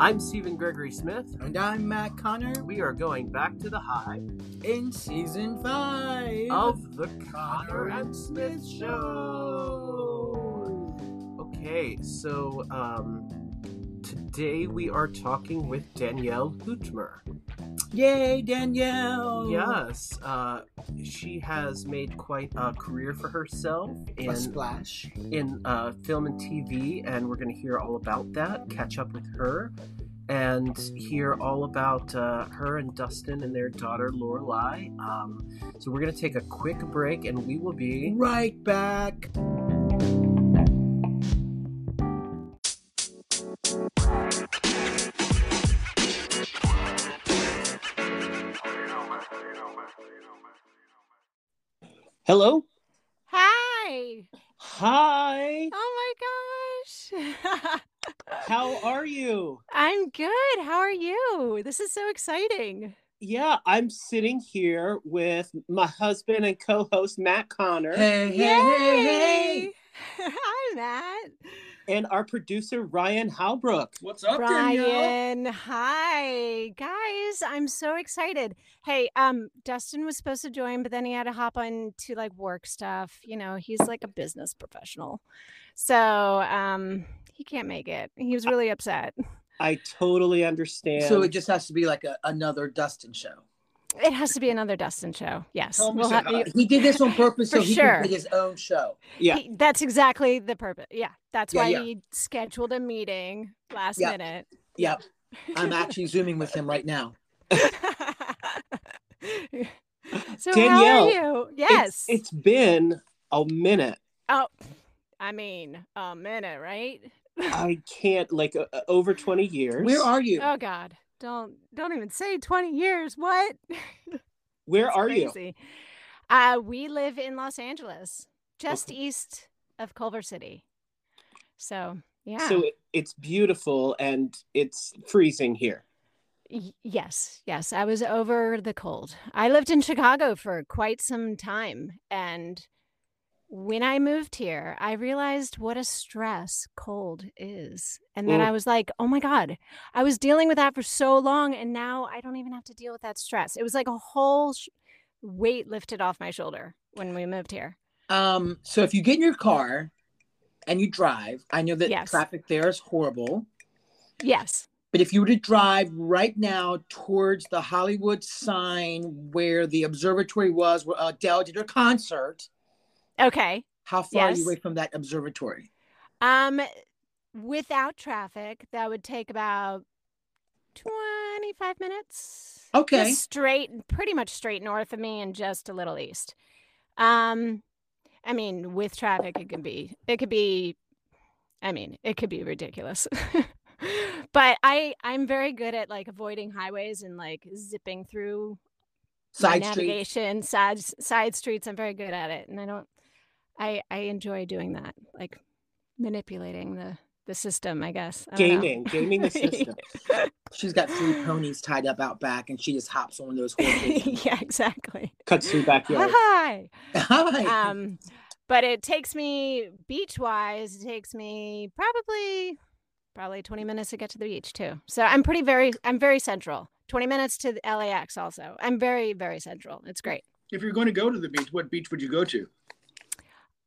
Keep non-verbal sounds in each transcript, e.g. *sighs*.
I'm Stephen Gregory Smith. And I'm Matt Conner. We are going back to the hive in season five of the Conner and Smith Show. Okay, so um, today we are talking with Danielle Hoetmer. Yay, Danielle! Yes, uh, she has made quite a career for herself in a splash in uh, film and TV, and we're going to hear all about that. Catch up with her, and hear all about uh, her and Dustin and their daughter Lorelai. Um, so we're going to take a quick break, and we will be right back. Hello. Hi. Hi. Oh my gosh. *laughs* How are you? I'm good. How are you? This is so exciting. Yeah, I'm sitting here with my husband and co-host Matt Conner. Hey, hey, hey, hey. *laughs* Hi, Matt. And our producer Ryan Halbrook. What's up, Ryan? Danielle? Hi, guys. I'm so excited. Hey, um, Dustin was supposed to join, but then he had to hop on to like work stuff. You know, he's like a business professional. So um he can't make it. He was really upset. I totally understand. So it just has to be like a, another Dustin show. It has to be another Dustin show. Yes. Tell him to We'll have- hi. you- He did this on purpose *laughs* so For he sure. could his own show. yeah. he- that's exactly the purpose. Yeah. That's Yeah, why yeah. he scheduled a meeting last Yeah. minute. Yep. I'm *laughs* actually zooming with him right now. *laughs* so Danielle, how are you? Yes. It's, it's been a minute. oh, I mean, a minute, right? I can't like uh, uh, over 20 years. Where are you? Oh God, don't don't even say twenty years. What? *laughs* Where are you? Uh, we live in Los Angeles, just east of Culver City. So yeah. So it, it's beautiful and it's freezing here. Y- yes, yes. I was over the cold. I lived in Chicago for quite some time. And when I moved here, I realized what a stress cold is. And then Mm. I was like, oh my God, I was dealing with that for so long. And now I don't even have to deal with that stress. It was like a whole sh- weight lifted off my shoulder when we moved here. Um, so if you get in your car and you drive, I know that Yes. traffic there is horrible. Yes. But if you were to drive right now towards the Hollywood sign where the observatory was, where Adele did her concert, Okay. how far are you away from that observatory? Um, without traffic, that would take about 25 minutes. Okay. Just straight, pretty much straight north of me and just a little east. Um, I mean, with traffic, it could be, it could be, I mean, it could be ridiculous. *laughs* but I, I'm very good at like avoiding highways and like zipping through Side street. navigation, side side streets. I'm very good at it, and I don't. I I enjoy doing that, like manipulating the the system. I guess I don't know. Gaming, gaming the system. *laughs* She's got three ponies tied up out back and she just hops on those horses. *laughs* yeah, exactly. Cuts through backyard. Hi. Hi. Um, but it takes me beach wise. It takes me probably probably 20 minutes to get to the beach too. So I'm pretty very I'm very central. 20 minutes to the LAX also. I'm very very central. It's great. If you're going to go to the beach, what beach would you go to?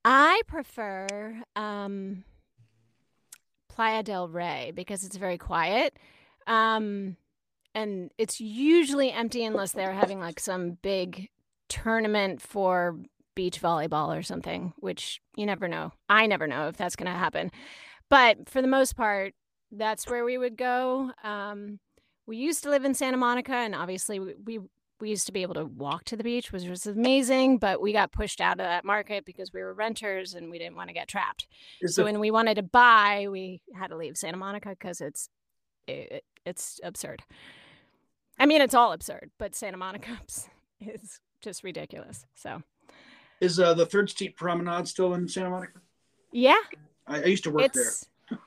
I prefer um, Playa del Rey because it's very quiet. Um, and it's usually empty unless they're having like some big tournament for beach volleyball or something, which you never know. I never know if that's going to happen. But for the most part, that's where we would go. Um, we used to live in Santa Monica, and obviously we, we we used to be able to walk to the beach, which was amazing. But we got pushed out of that market because we were renters and we didn't want to get trapped. Is So when we wanted to buy, we had to leave Santa Monica because it's it, it's absurd. I mean, it's all absurd, but Santa Monica *laughs* is just ridiculous. So is uh, the Third Street Promenade still in Santa Monica? yeah, I, I used to work there.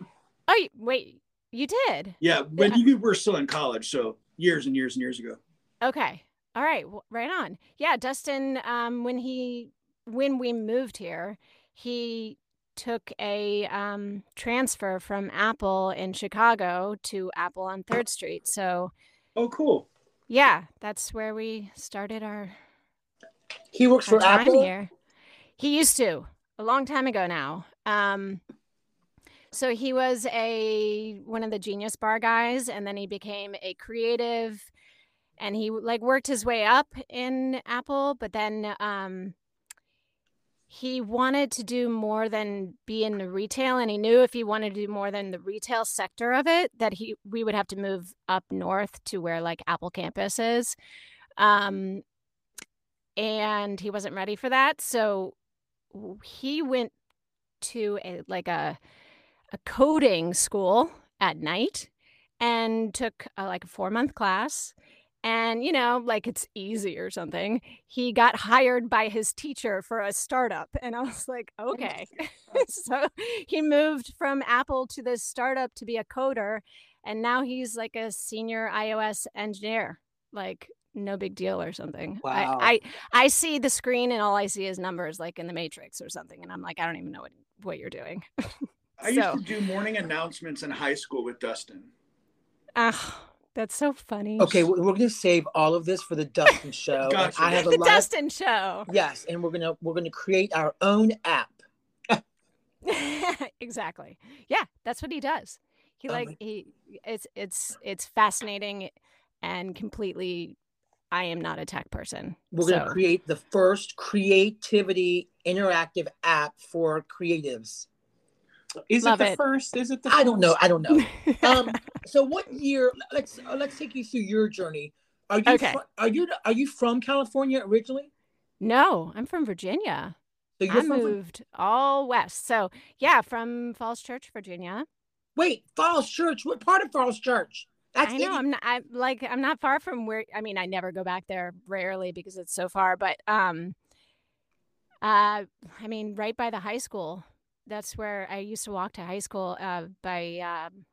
Oh wait, you did? Yeah, when Yeah. you were still in college, so years and years and years ago. Okay. All right. Well, right on. Yeah, Dustin. Um, when he when we moved here, he took a um, transfer from Apple in Chicago to Apple on Third Street. So, Oh, cool. yeah, that's where we started our, He works our for Apple. here. He used to a long time ago now. Um, so he was a one of the Genius Bar guys, and then he became a creative, and he like worked his way up in Apple, but then um, he wanted to do more than be in the retail, and he knew if he wanted to do more than the retail sector of it, that he we would have to move up north to where like Apple campus is. Um, and he wasn't ready for that, so he went to a like a a coding school at night and took a, like a four month class and you know like it's easy or something he got hired by his teacher for a startup and i was like okay. *laughs* So he moved from apple to this startup to be a coder and now he's like a senior ios engineer like no big deal or something. Wow. I, I i see the screen and all i see is numbers like in the matrix or something and i'm like i don't even know what what you're doing. I used to do morning announcements in high school with Dustin. Ah, that's so funny. Okay, we're, we're gonna save all of this for the Dustin *laughs* show. Gotcha. I have a the lot. Of, Dustin show. yes, and we're gonna we're gonna create our own app. *laughs* exactly. Yeah, that's what he does. He Oh like my- he it's it's it's fascinating and completely I am not a tech person. We're gonna create the first creativity interactive app for creatives. Is Love it the it. first? Is it the I don't know. I don't know. *laughs* Um, so what year? Let's uh, let's take you through your journey. Are you Okay. fr- are you are you from California originally? no, I'm from Virginia. So I from moved all west. So yeah, from Falls Church, Virginia. Wait, Falls Church. What part of Falls Church? That's I know 80 I'm not I like I'm not far from where I mean I never go back there rarely because it's so far but um uh I mean right by the high school that's where I used to walk to high school uh by um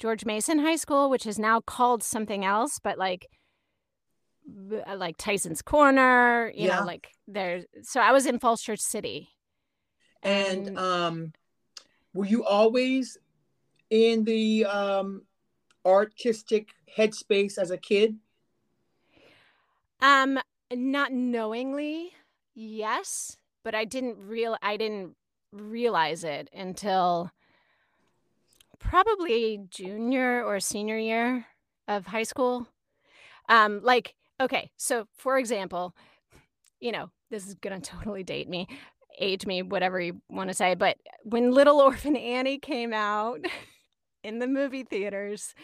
George Mason High School which is now called something else but like uh, like Tyson's Corner you Yeah. know like there's so I was in Falls Church City And um, were you always in the um artistic headspace as a kid? Um, not knowingly, yes, but I didn't real I didn't realize it until probably junior or senior year of high school. Um, like, okay, so for example, you know, this is gonna *laughs* totally date me, age me, whatever you want to say, but when Little *laughs* Orphan Annie came out *laughs* in the movie theaters,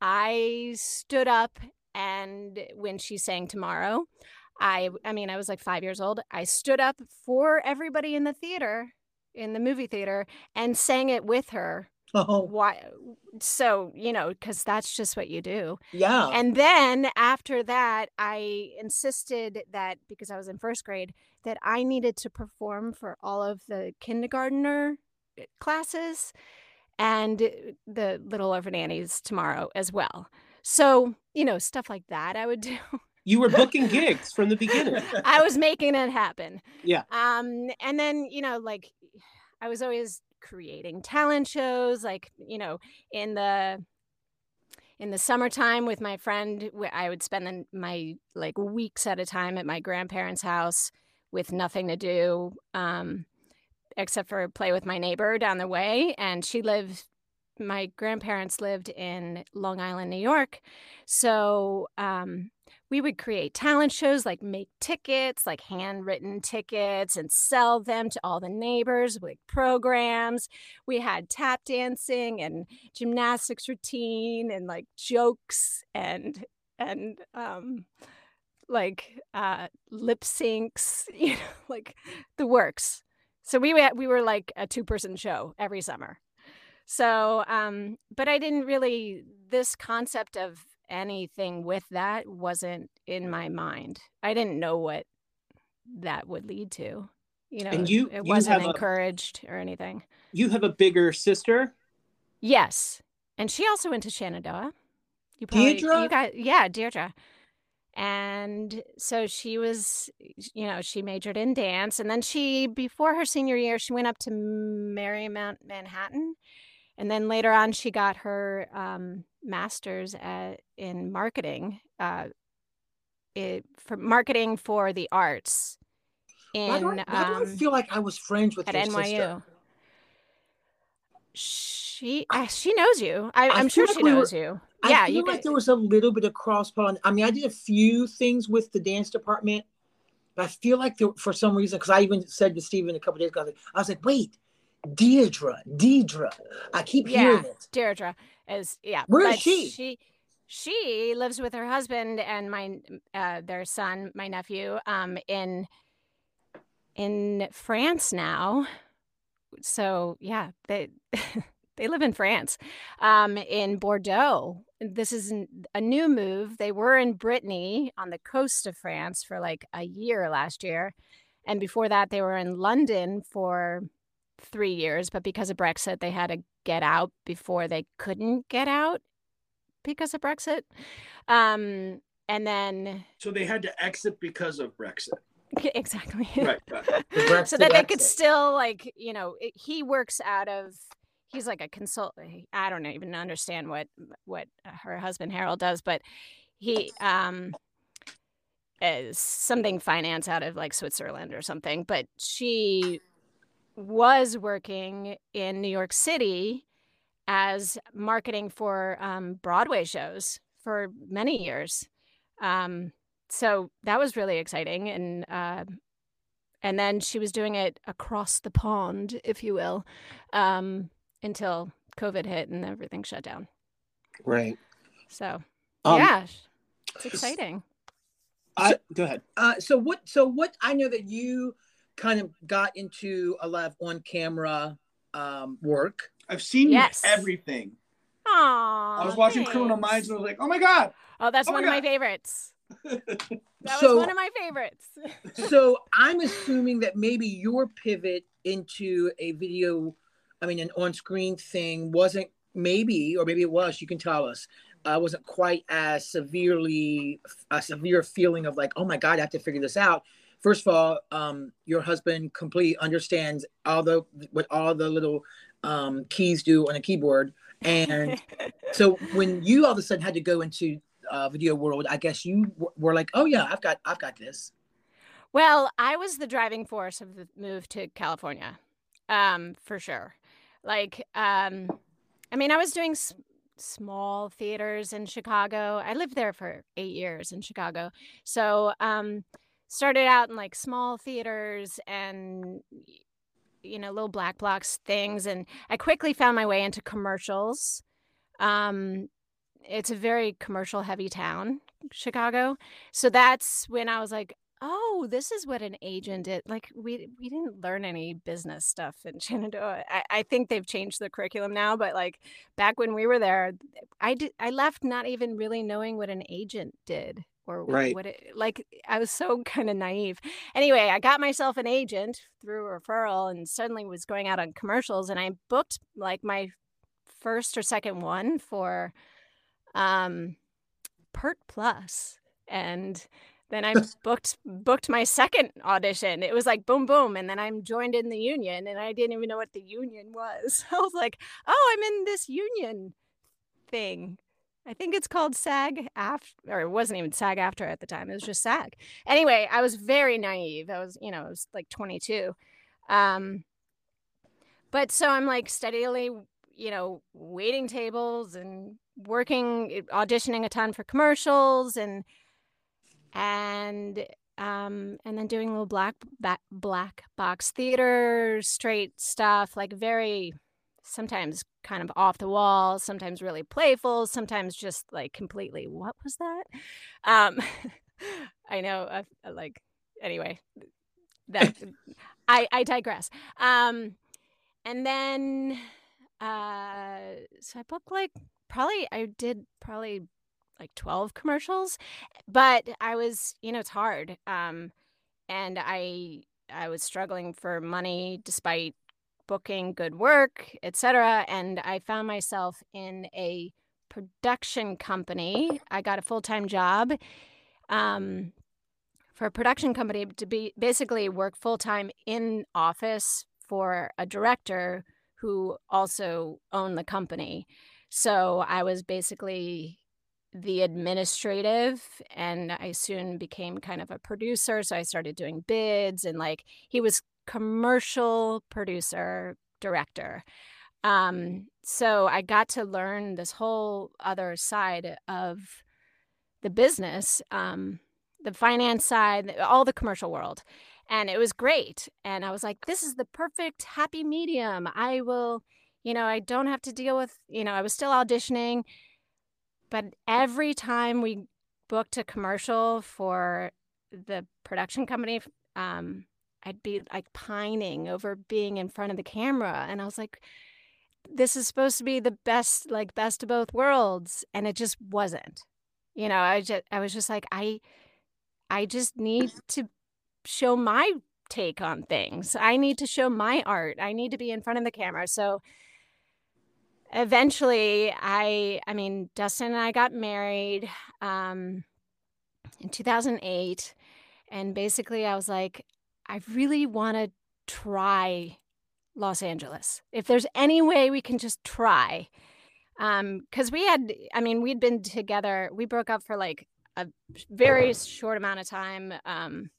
I stood up and when she sang tomorrow i i mean i was like five years old i stood up for everybody in the theater in the movie theater and sang it with her *laughs* Oh, why so you know because that's just what you do yeah. and then after that i insisted that because i was in first grade that i needed to perform for all of the kindergartner eh, classes and the little orphan annies tomorrow as well so you know stuff like that i would do You were booking *laughs* gigs from the beginning. i was making it happen Yeah. um and then you know like i was always creating talent shows like you know in the in the summertime with my friend i would spend my like weeks at a time at my grandparents house with nothing to do um except for play with my neighbor down the way and she lived my grandparents lived in long island new york. So um we would create talent shows like make tickets like handwritten tickets and sell them to all the neighbors with programs. We had tap dancing and gymnastics routine and like jokes and and um like uh lip syncs *laughs* you know like the works. So we were we were like a two person show every summer. So um but i didn't really this concept of anything with that wasn't in my mind i didn't know what that would lead to you know And you- it you wasn't have a- encouraged or anything You have a bigger sister. Yes, and she also went to Shenandoah. You probably, Deirdre? you guys, yeah, Deirdre. and so she was you know she majored in dance and then she before her senior year she went up to marymount manhattan and then later on she got her um, master's at, in marketing uh, it, for marketing for the arts in Why do, I, why do I um, feel like I was friends with at your NYU. sister? She uh, she knows you. I, I I'm sure like she we were- knows you. I yeah, feel you like could, there was a little bit of cross pollen. I mean, I did a few things with the dance department, but I feel like there, for some reason, because I even said to Steven a couple days ago, I I was like, wait, Deirdre, Deidre. I keep Yeah. hearing it. Deirdre is yeah. Where is she? She she lives with her husband and my uh, their son, my nephew, um, in in France now. So yeah, they *laughs* they live in France, um, in Bordeaux. This is a new move. They were in Brittany on the coast of France for like a year last year, and before that they were in London for three years. But because of Brexit, they had to get out before they couldn't get out because of Brexit. Um, and then So they had to exit because of Brexit. *laughs* exactly. Right. right. *laughs* So that they could still like you know it, he works out of he's like a consultant. i don't even understand what what her husband harold does but he um is something finance out of like switzerland or something but she was working in new york city as marketing for um, broadway shows for many years um, so that was really exciting and uh, and then she was doing it across the pond, if you will, um, until COVID hit and everything shut down. Right. So Um, yeah, it's exciting. I, go ahead. Uh, so what? So what? I know that you kind of got into a lot of on-camera um, work. I've seen Yes. everything. Aww, I was watching Criminal Minds and I was like, oh my God. Oh, that's Oh my one of my favorites. *laughs* That So- was one of my favorites. *laughs* so I'm assuming that maybe your pivot into a video, I mean, an on-screen thing wasn't maybe, or maybe it was. You can tell us. Uh, wasn't quite as severely a severe feeling of like, oh my god, I have to figure this out. First of all, um, your husband completely understands all the what all the little um, keys do on a keyboard, and *laughs* so when you all of a sudden had to go into uh, video world, I guess you w- were like, oh yeah, I've got I've got this. Well, I was the driving force of the move to California, um, for sure. Like, um, I mean, I was doing s- small theaters in Chicago. I lived there for eight years in Chicago, so um, started out in like small theaters and you know little black box things, and I quickly found my way into commercials. Um, it's a very commercial heavy town, Chicago. So that's when I was like, oh, this is what an agent did. Like we we didn't learn any business stuff in *laughs* Shenandoah. I, I think they've changed the curriculum now, but like back when we were there, I did I left not even really knowing what an agent did or Right. what it like I was so *laughs* kind of naive. Anyway, I got myself an agent through a referral and suddenly was going out on commercials and I booked like my first or second one for um Pert Plus and then I *laughs* booked booked my second audition. It was like boom boom and then I'm joined in the union and I didn't even know what the union was. *laughs* I was like, "Oh, I'm in this union thing." I think it's called SAG-AFTRA or it wasn't even SAG-AFTRA at the time. It was just SAG. Anyway, I was very naive. I was, you know, I was like 22. Um but so I'm like steadily, you know, waiting tables and working auditioning a ton for commercials and and um and then doing little black ba- black box theater straight stuff like very sometimes kind of off the wall sometimes really playful sometimes just like completely what was that? Um *laughs* i know uh, like anyway that *laughs* i i digress. Um and then uh so i booked like probably i did probably like 12 commercials but i was you know it's hard um and i i was struggling for money despite booking good work etc and i found myself in a production company i got a full-time job um, for a production company to be basically work full time in office for a director who also owned the company. So I was basically the administrative and I soon became kind of a producer. So I started doing bids and like he was commercial producer director. Um, so I got to learn this whole other side of the business, um, the finance side, all the commercial world. And it was great. And I was like, this is the perfect happy medium. I will, you know, I don't have to deal with, you know, I was still auditioning but every time we booked a commercial for the production company, um, I'd be like pining over being in front of the camera. And I was like, this is supposed to be the best, like best of both worlds. And it just wasn't. You know, I just I was just like, I I just need to show my take on things. I need to show my art. I need to be in front of the camera. So eventually i i mean dustin and i got married um, in 2008 and basically i was like i really want to try los angeles. If there's any way we can just try because um, we had i mean we'd been together we broke up for like a very short amount of time um,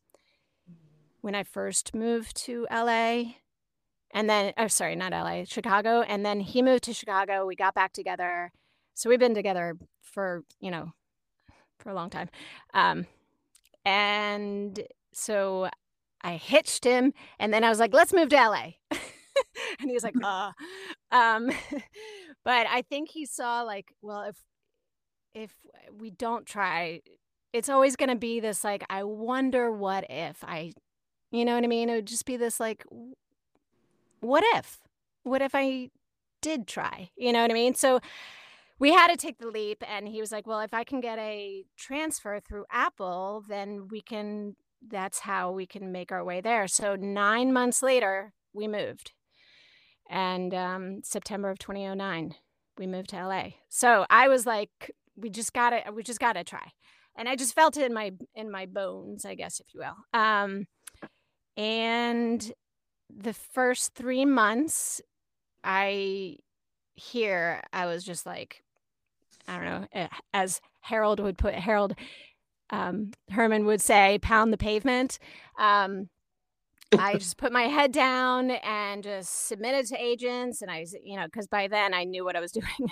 when i first moved to la and then oh sorry not la chicago. And then he moved to chicago. We got back together. So we've been together for you know for a long time. Um and so i hitched him and then i was like let's move to la *laughs* and he was like *laughs* uh um *laughs* but i think he saw like well if if we don't try it's always going to be this like i wonder what if i you know what i mean it would just be this like what if? What if I did try? You know what I mean? So we had to take the leap. And he was like, well, if I can get a transfer through Apple, then we can, that's how we can make our way there. So nine months later, we moved. And um, September of 2009, we moved to LA. So I was like, we just got to, we just got to try. And I just felt it in my, in my bones, I guess, if you will. Um, and the first three months, I here I was just like, I don't know, eh, as Harold would put Harold um, Herman would say, pound the pavement. Um, I *laughs* just put my head down and just submitted to agents, and I, you know, because by then I knew what I was *laughs* doing,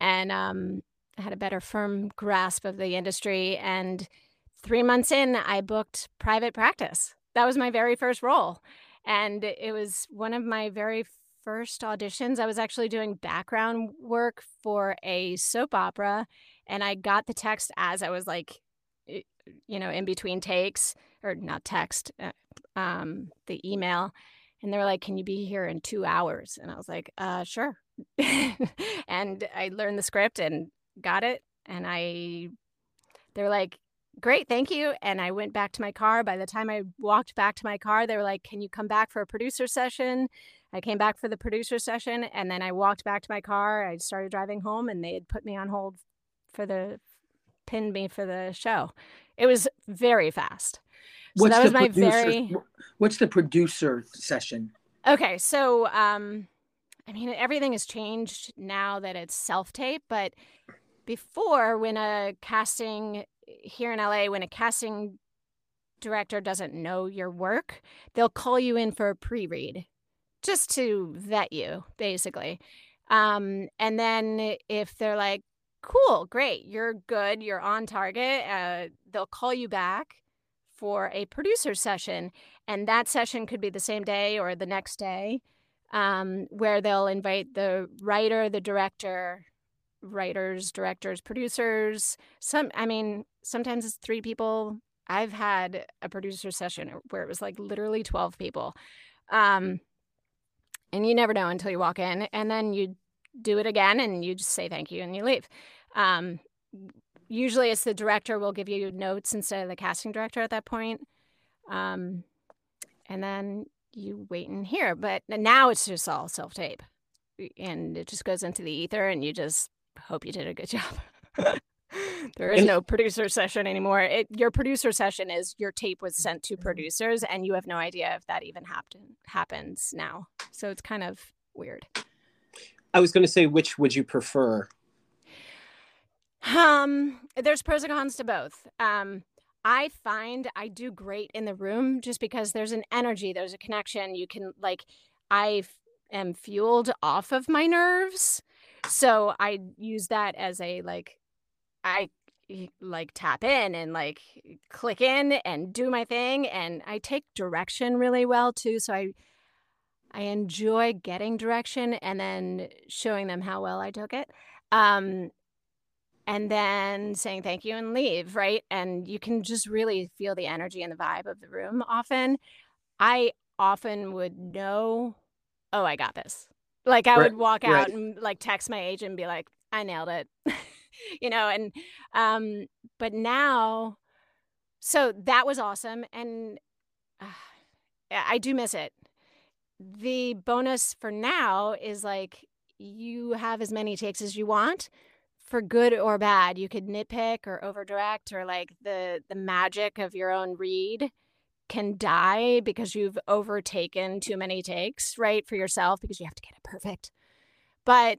and um, I had a better firm grasp of the industry. And three months in, I booked private practice. That was my very first role, and it was one of my very first auditions. I was actually doing background work for a soap opera, and I got the text as I was like, you know, in between takes, or not text, uh, um, the email. And they were like, Can you be here in two hours? And I was like, uh, Sure. *laughs* and I learned the script and got it. And I, they're like, great, thank you. And I went back to my car. By the time I walked back to my car, they were like, can you come back for a producer session? I came back for the producer session and then I walked back to my car. I started driving home and they had put me on hold for the, pinned me for the show. It was very fast. So what's that was my producer, very. What's the producer session? Okay. So, um, I mean, everything has changed now that it's self tape, but before when a casting here in LA, when a casting director doesn't know your work, they'll call you in for a pre read just to vet you, basically. Um, and then if they're like, cool, great, you're good, you're on target, uh, they'll call you back for a producer session. And that session could be the same day or the next day, um, where they'll invite the writer, the director, writers, directors, producers. Some, I mean, sometimes it's three people. I've had a producer session where it was like literally 12 people. Um, and you never know until you walk in. And then you do it again and you just say thank you and you leave. Um, usually it's the director will give you notes instead of the casting director at that point. Um, and then you wait and hear. But now it's just all self tape and it just goes into the ether and you just hope you did a good job. *laughs* there is no producer session anymore. It, your producer session is your tape was sent to producers, and you have no idea if that even happened happens now. So it's kind of weird. I was going to say, which would you prefer? Um, there's pros and cons to both. Um, I find I do great in the room just because there's an energy, there's a connection. You can like, I am fueled off of my nerves, so I use that as a like, I like tap in and like click in and do my thing, and I take direction really well too. So I. I enjoy getting direction and then showing them how well I took it. Um, and then saying thank you and leave, right? And you can just really feel the energy and the vibe of the room often. I often would know, oh, I got this. Like I Right, would walk out right. and like text my agent and be like, I nailed it. *laughs* you know, and um, but now so that was awesome. And *sighs* uh, I do miss it. The bonus for now is like you have as many takes as you want for good or bad. You could nitpick or overdirect or like the the magic of your own read can die because you've overtaken too many takes, right? For yourself because you have to get it perfect. But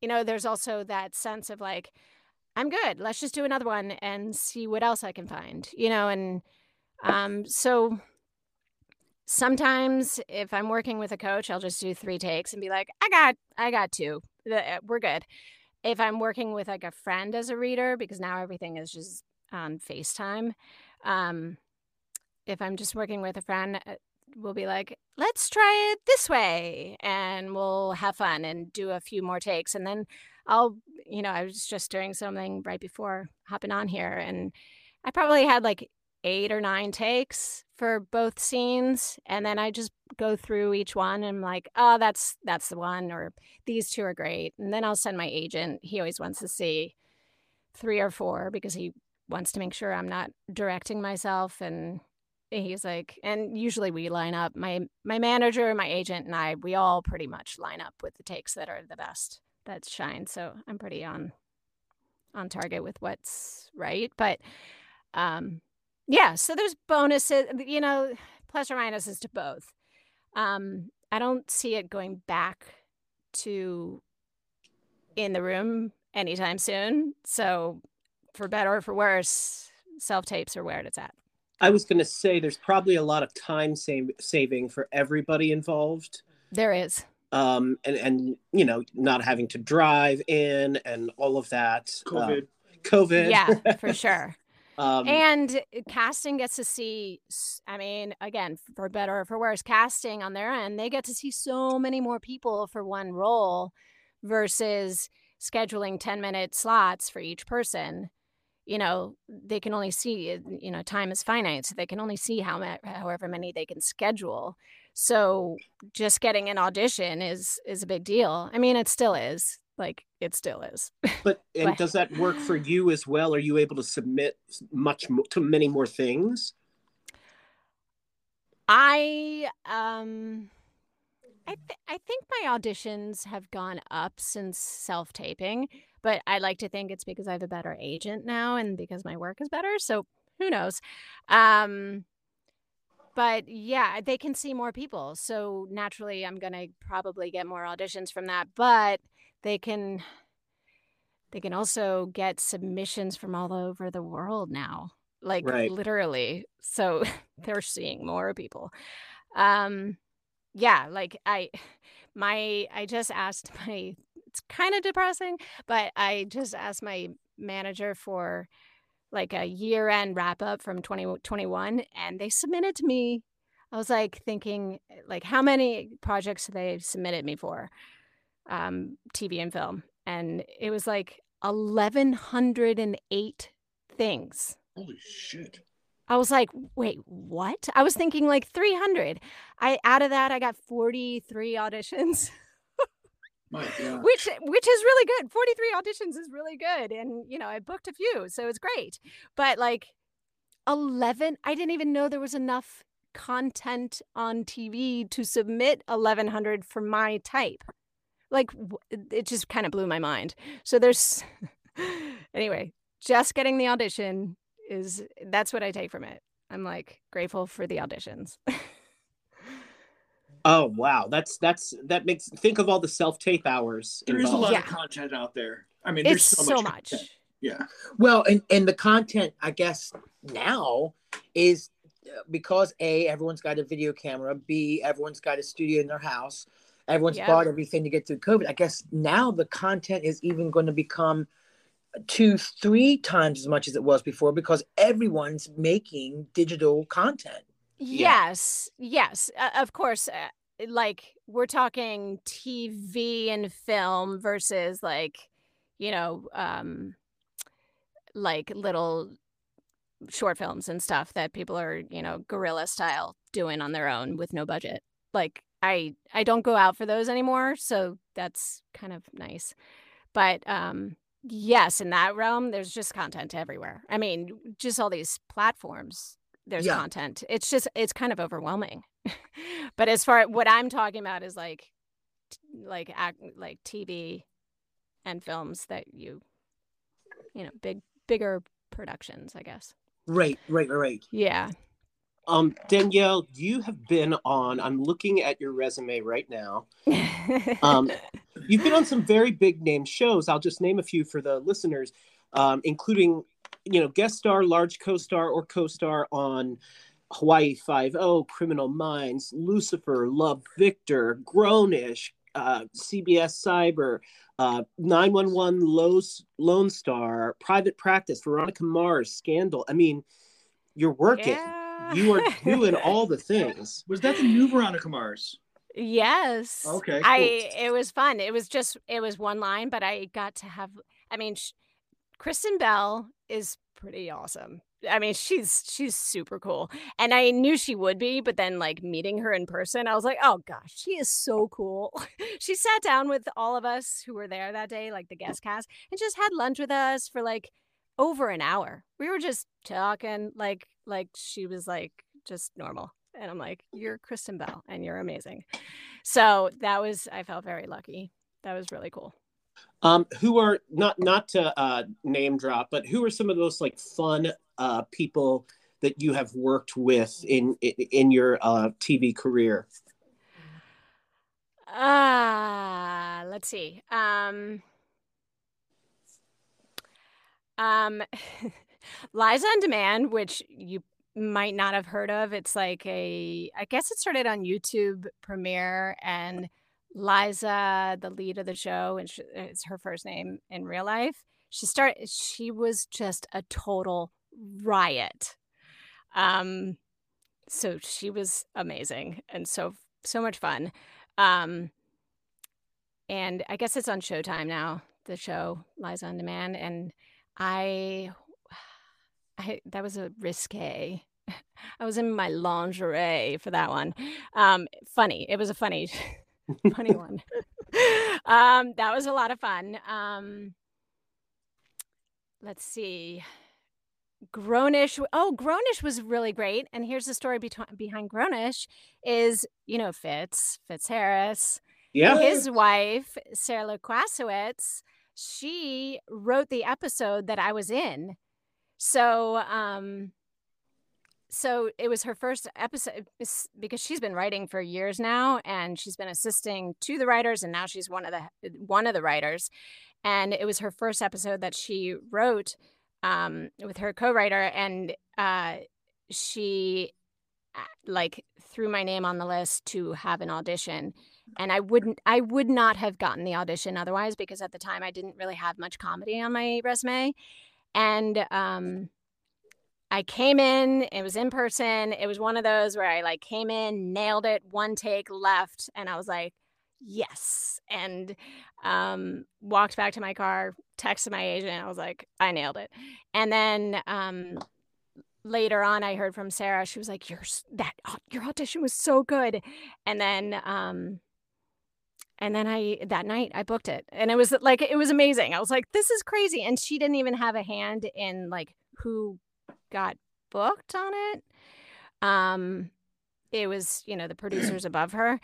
you know, there's also that sense of like I'm good. Let's just do another one and see what else I can find. You know, and um so sometimes if I'm working with a coach, I'll just do three takes and be like, I got I got two. We're good if I'm working with like a friend as a reader, because now everything is just on FaceTime, um, if I'm just working with a friend, uh, we'll be like, let's try it this way and we'll have fun and do a few more takes. And then I'll, you know, I was just doing something right before hopping on here and I probably had like eight or nine takes for both scenes. And then I just go through each one and I'm like, oh, that's, that's the one, or these two are great. And then I'll send my agent. He always wants to see three or four because he wants to make sure I'm not directing myself. And he's like, and usually we line up. My my manager, my agent, and I, we all pretty much line up with the takes that are the best that shine. So I'm pretty on on target with what's right. But um yeah, so there's bonuses, you know, plus or minuses to both. Um, I don't see it going back to in the room anytime soon. So, for better or for worse, self tapes are where it's at. I was going to say there's probably a lot of time save, saving for everybody involved. There is. Um, and, and, you know, not having to drive in and all of that. Uh, COVID. COVID. Yeah, for *laughs* sure. Um, and casting gets to see I mean again for better or for worse casting on their end they get to see so many more people for one role versus scheduling 10 minute slots for each person. You know they can only see you know time is finite so they can only see how ma- however many they can schedule. So just getting an audition is is a big deal. I mean it still is like it still is but *laughs* and But- does that work for you as well? Are you able to submit much mo- to many more things? I um I th- I think my auditions have gone up since self-taping, but I like to think it's because I have a better agent now and because my work is better, so who knows. Um but yeah, they can see more people. So naturally I'm going to probably get more auditions from that, but they can they can also get submissions from all over the world now. Like Right. literally. So *laughs* they're seeing more people. Um yeah, like I my I just asked *laughs* my it's kind of depressing, but I just asked my manager for like a year end wrap up from 2021 and they submitted to me I was like thinking like how many projects they submitted me for um TV and film and it was like 1108 things. Holy shit. I was like, wait, what? I was thinking like 300. I out of that I got 43 auditions, *laughs* which which is really good. 43 auditions is really good and you know, I booked a few, so it's great. But like 11, I didn't even know there was enough content on TV to submit 1100 for my type. Like it just kind of blew my mind. So there's *laughs* anyway, just getting the audition is that's what I take from it. I'm like grateful for the auditions. *laughs* Oh wow, that's that's that makes think of all the self tape hours. There is a involved. lot Yeah. of content out there. I mean, there's it's so, so much. much. Yeah. Well, and and the content, I guess now is uh, because a everyone's got a video camera, b everyone's got a studio in their house, everyone's Yeah. bought everything to get through COVID. I guess now the content is even going to become two, three times as much as it was before because everyone's making digital content. Yeah. Yes, yes, uh, of course. Uh, like we're talking TV and film versus like, you know, um, like little short films and stuff that people are, you know, guerrilla style doing on their own with no budget. Like I, I don't go out for those anymore, so that's kind of nice. But um, yes, in that realm, there's just content everywhere. I mean, just all these platforms there's Yeah. content. It's just it's kind of overwhelming. *laughs* but as far what I'm talking about is like like act, like TV and films that you you know, big bigger productions, I guess. Right, right, right, right. Yeah. Um, Danielle, you have been on. I'm looking at your resume right now. Um, *laughs* You've been on some very big name shows. I'll just name a few for the listeners, um, including, you know, guest star, large co-star, or co-star on Hawaii Five O, Criminal Minds, Lucifer, Love Victor, Grownish, uh, CSI Cyber, uh, 911 Lowe's, Lone Star, Private Practice, Veronica Mars, Scandal. I mean, you're working. Yeah. You are doing all the *laughs* things. Was that the new Veronica Mars? Yes. Okay, I it was fun. It was just it was one line, but I got to have I mean sh- Kristen Bell is pretty awesome. I mean, she's she's super cool. And I knew she would be, but then like meeting her in person, I was like, "Oh gosh, she is so cool." *laughs* she sat down with all of us who were there that day, like the guest cast, and just had lunch with us for like over an hour. We were just talking like like she was like just normal. And I'm like, "You're Kristen Bell and you're amazing." So, that was I felt very lucky. That was really cool. Um, who are not not to uh, name drop, but who are some of those like fun uh, people that you have worked with in in, in your uh, TV career? Ah, let's see. Um, um, *laughs* Liza on Demand, which you might not have heard of. It's like a, I guess it started on YouTube Premium, and Liza, the lead of the show, and sh- it's her first name in real life. She started. She was just a total riot. Um, so she was amazing and so so much fun. Um, and I guess it's on Showtime now. The show Liza on Demand, and I, *sighs* I that was a risque. *laughs* I was in my lingerie for that one. Um, funny. It was a funny, *laughs* funny *laughs* one. um, that was a lot of fun. Um, let's see. Grownish. Oh, Grownish was really great. And here's the story betwi- behind Grownish is, you know, Fitz, Fitz Harris, Yeah, his wife, Sarah Lukasiewicz, she wrote the episode that I was in. So, um, so it was her first episode because she's been writing for years now and she's been assisting to the writers and now she's one of the one of the writers and it was her first episode that she wrote um, with her co-writer and uh, she uh, like threw my name on the list to have an audition and i wouldn't i would not have gotten the audition otherwise because at the time i didn't really have much comedy on my resume. And um i came in it was in person it was one of those where i like came in nailed it one take left and i was like yes and um walked back to my car texted my agent i was like i nailed it. And then um later on i heard from sarah she was like your that your audition was so good. And then um and then i that night i booked it and it was like it was amazing i was like this is crazy and she didn't even have a hand in like who got booked on it um it was you know the producers *clears throat* above her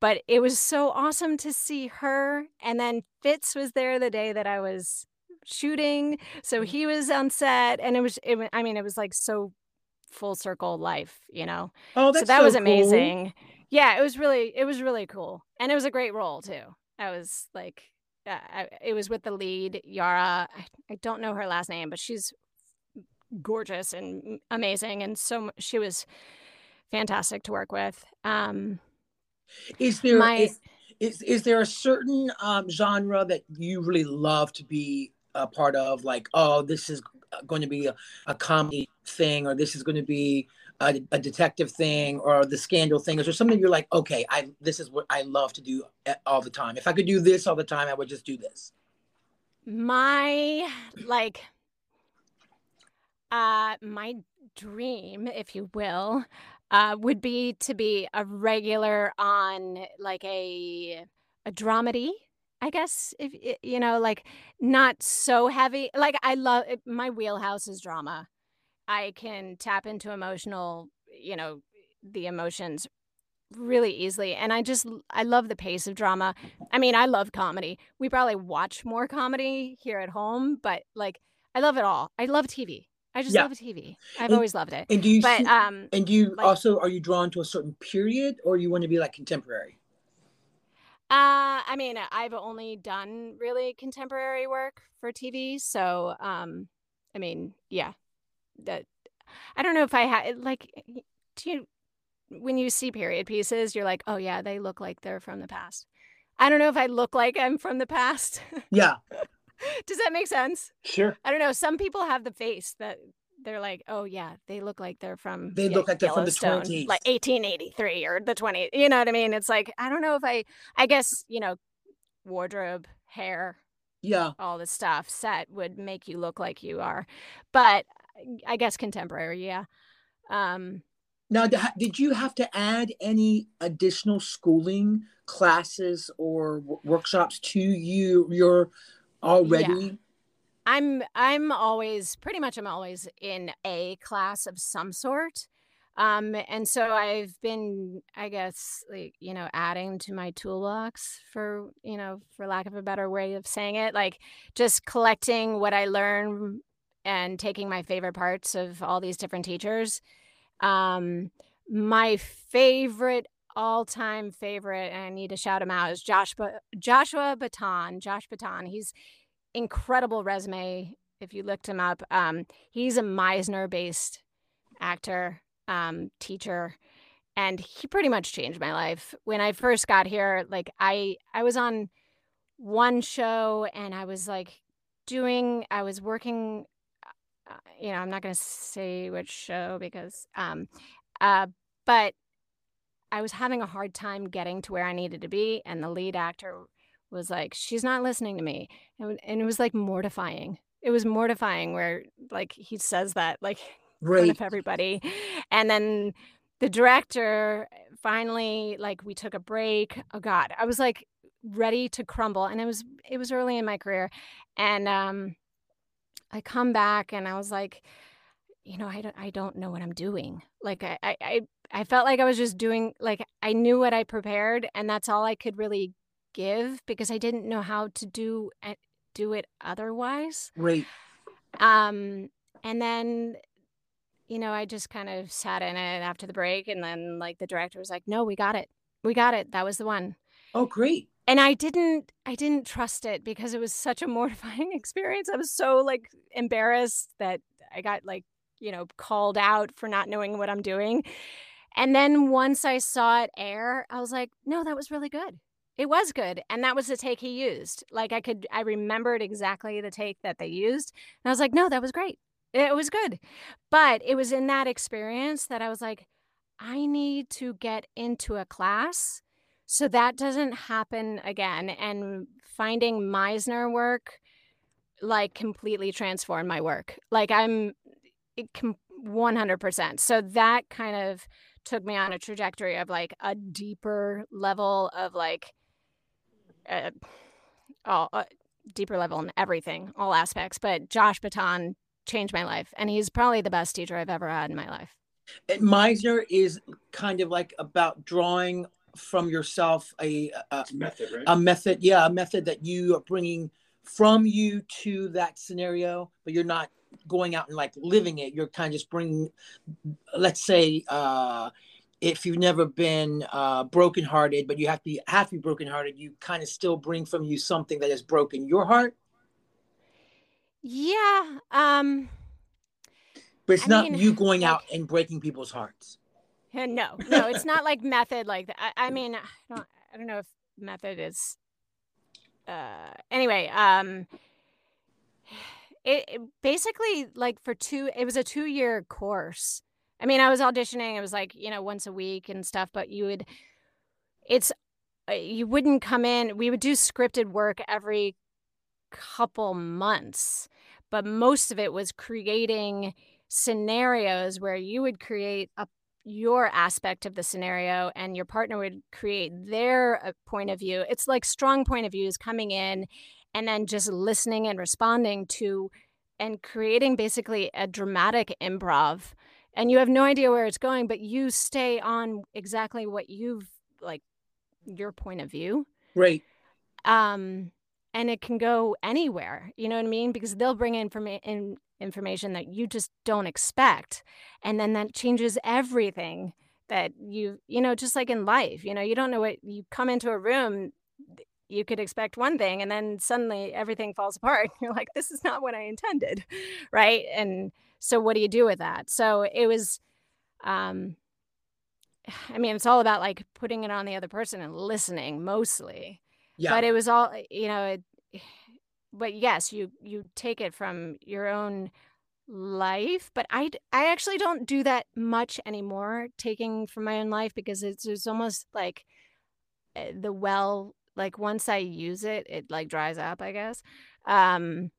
but it was so awesome to see her and then fitz was there the day that i was shooting. So Mm. he was on set, and it was. It, I mean, it was like so full circle life, you know. Oh, so that's that was cool. Yeah, it was really it was really cool, and it was a great role too. I was like, uh, I, it was with the lead Yara. I, I don't know her last name, but she's gorgeous and amazing, and so she was fantastic to work with. Um, Is there My- is, is is there a certain um, genre that you really love to be a part of? Like, oh, this is going to be a, a comedy thing, or this is going to be a, a detective thing, or the scandal thing. There something you're like, okay, I this is what I love to do all the time. If I could do this all the time, I would just do this. my like uh my dream if you will uh would be to be a regular on like a a dramedy i guess if you know like not so heavy like i love my wheelhouse is drama i can tap into emotional you know the emotions really easily and i just I love the pace of drama. I mean i love comedy. We probably watch more comedy here at home but like i love it all. I love tv i just Yeah. love tv i've And- always loved it. And do you but um and do you like- also are you drawn to a certain period, or you want to be like contemporary? Uh, I mean, I've only done really contemporary work for TV, so um, I mean, yeah, that I don't know if I had like, do you when you see period pieces, you're like, oh yeah, they look like they're from the past. I don't know if I look like I'm from the past. Yeah, *laughs* Does that make sense? Sure. I don't know. Some people have the face that they're like, oh yeah, they look like they're from They look like they're from the 20s. like 1883 or the 20. You know what I mean? It's like I don't know if I. I guess you know, wardrobe, hair, yeah. all the stuff, set would make you look like you are, but I guess contemporary, yeah. Um, Now, did you have to add any additional schooling classes or w- workshops to you your already? I'm I'm always pretty much I'm always in a class of some sort. Um and so I've been I guess like you know adding to my toolbox for you know for lack of a better way of saying it like just collecting what I learn and taking my favorite parts of all these different teachers. Um my favorite all-time favorite and I need to shout him out is Joshua Joshua Baton. Josh Baton. He's incredible resume if you looked him up. Um, he's a Meisner based actor, um, teacher, and he pretty much changed my life. When I first got here, like I I was on one show and I was like doing I was working you know, I'm not going to say which show because um uh but I was having a hard time getting to where I needed to be and the lead actor was like she's not listening to me. And, and it was like mortifying. It was mortifying where like he says that like *laughs* in front Right. of everybody. And then the director finally like we took a break. Oh god. I was like ready to crumble and it was it was early in my career. And um i come back and i was like you know i don't i don't know what i'm doing like i i i, I felt like i was just doing like i knew what i prepared and that's all i could really give because i didn't know how to do do it otherwise Right. um, and then, you know, I just kind of sat in it after the break, and then like the director was like, "No, we got it, we got it. That was the one." Oh, great. And I didn't, I didn't trust it because it was such a *laughs* mortifying experience. I was so like embarrassed that I got like, you know, called out for not knowing what I'm doing. And then once I saw it air, I was like, "No, that was really good." It was good. And that was the take he used. Like I could I remembered exactly the take that they used. And I was like, no, that was great. It was good. But it was in that experience that I was like, I need to get into a class so that doesn't happen again. And finding Meisner work like completely transformed my work. Like I'm 100%. So that kind of took me on a trajectory of like a deeper level of like uh, all uh, deeper level in everything, all aspects. But Josh Baton changed my life, and he's probably the best teacher I've ever had in my life. And Meisner is kind of like about drawing from yourself a, a a method, right? a method yeah a method that you are bringing from you to that scenario, but you're not going out and like living it. You're kind of just bringing, let's say, uh, if you've never been uh, brokenhearted, but you have to be have to be brokenhearted, you kind of still bring from you something that has broken your heart. Yeah. Um. But it's I not mean, you going like- out and breaking people's hearts. Uh, *laughs* No, no, it's not like method like. I, I mean, I don't, I don't know if method is. Uh, anyway, um, it, it basically like for two, it was a two year course. I mean, I was auditioning. It was like you know once a week and stuff, but you would, it's, uh, you wouldn't come in. We would do scripted work every couple months, but most of it was creating scenarios where you would create a your aspect of the scenario and your partner would create their uh, point of view. It's like strong point of views coming in and then just listening and responding to and creating basically a dramatic improv. And you have no idea where it's going, but you stay on exactly what you've like your point of view. Right. Um and it can go anywhere, you know what I mean? Because they'll bring informa- in information that you just don't expect and then that changes everything that you you know just like in life you know you don't know what you come into a room you could expect one thing and then suddenly everything falls apart. *laughs* You're like this is not what i intended *laughs* right? And so what do you do with that? So it was um *sighs* i mean it's all about like putting it on the other person and listening mostly. Yeah. but it was all you know it but yes you you take it from your own life but I I actually don't do that much anymore taking from my own life because it's it's almost like uh, the well like once i use it it like dries up i guess um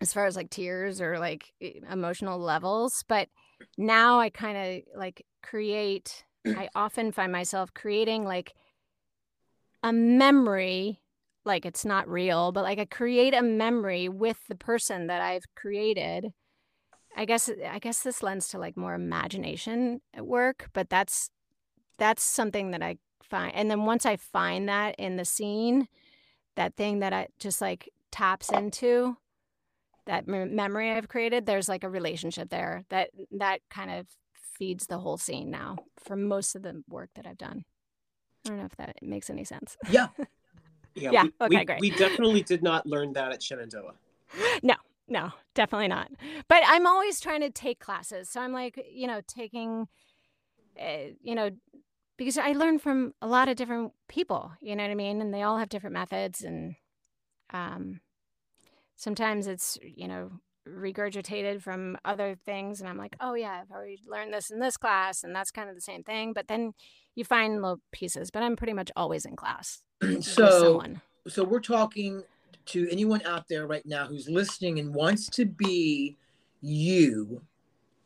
as far as like tears or like emotional levels but now i kind of like create i *clears throat* often find myself creating like a memory like it's not real but like i create a memory with the person that i've created i guess uh, i guess this lends to like more imagination at work but that's that's something that i find and then once i find that in the scene that thing that i just like taps into that mem- memory i've created there's like a relationship there that that kind of feeds the whole scene now for most of the work that i've done i don't know if that makes any sense yeah. *laughs* Yeah, we, okay, we, great. we definitely did not learn that at Shenandoah. *gasps* No, no definitely not but i'm always trying to take classes so i'm like you know taking uh, you know because i learn from a lot of different people you know what i mean and they all have different methods and um sometimes it's you know regurgitated from other things and i'm like oh yeah i've already learned this in this class and that's kind of the same thing but then you find little pieces but i'm pretty much always in class *clears throat* so so we're talking to anyone out there right now who's listening and wants to be you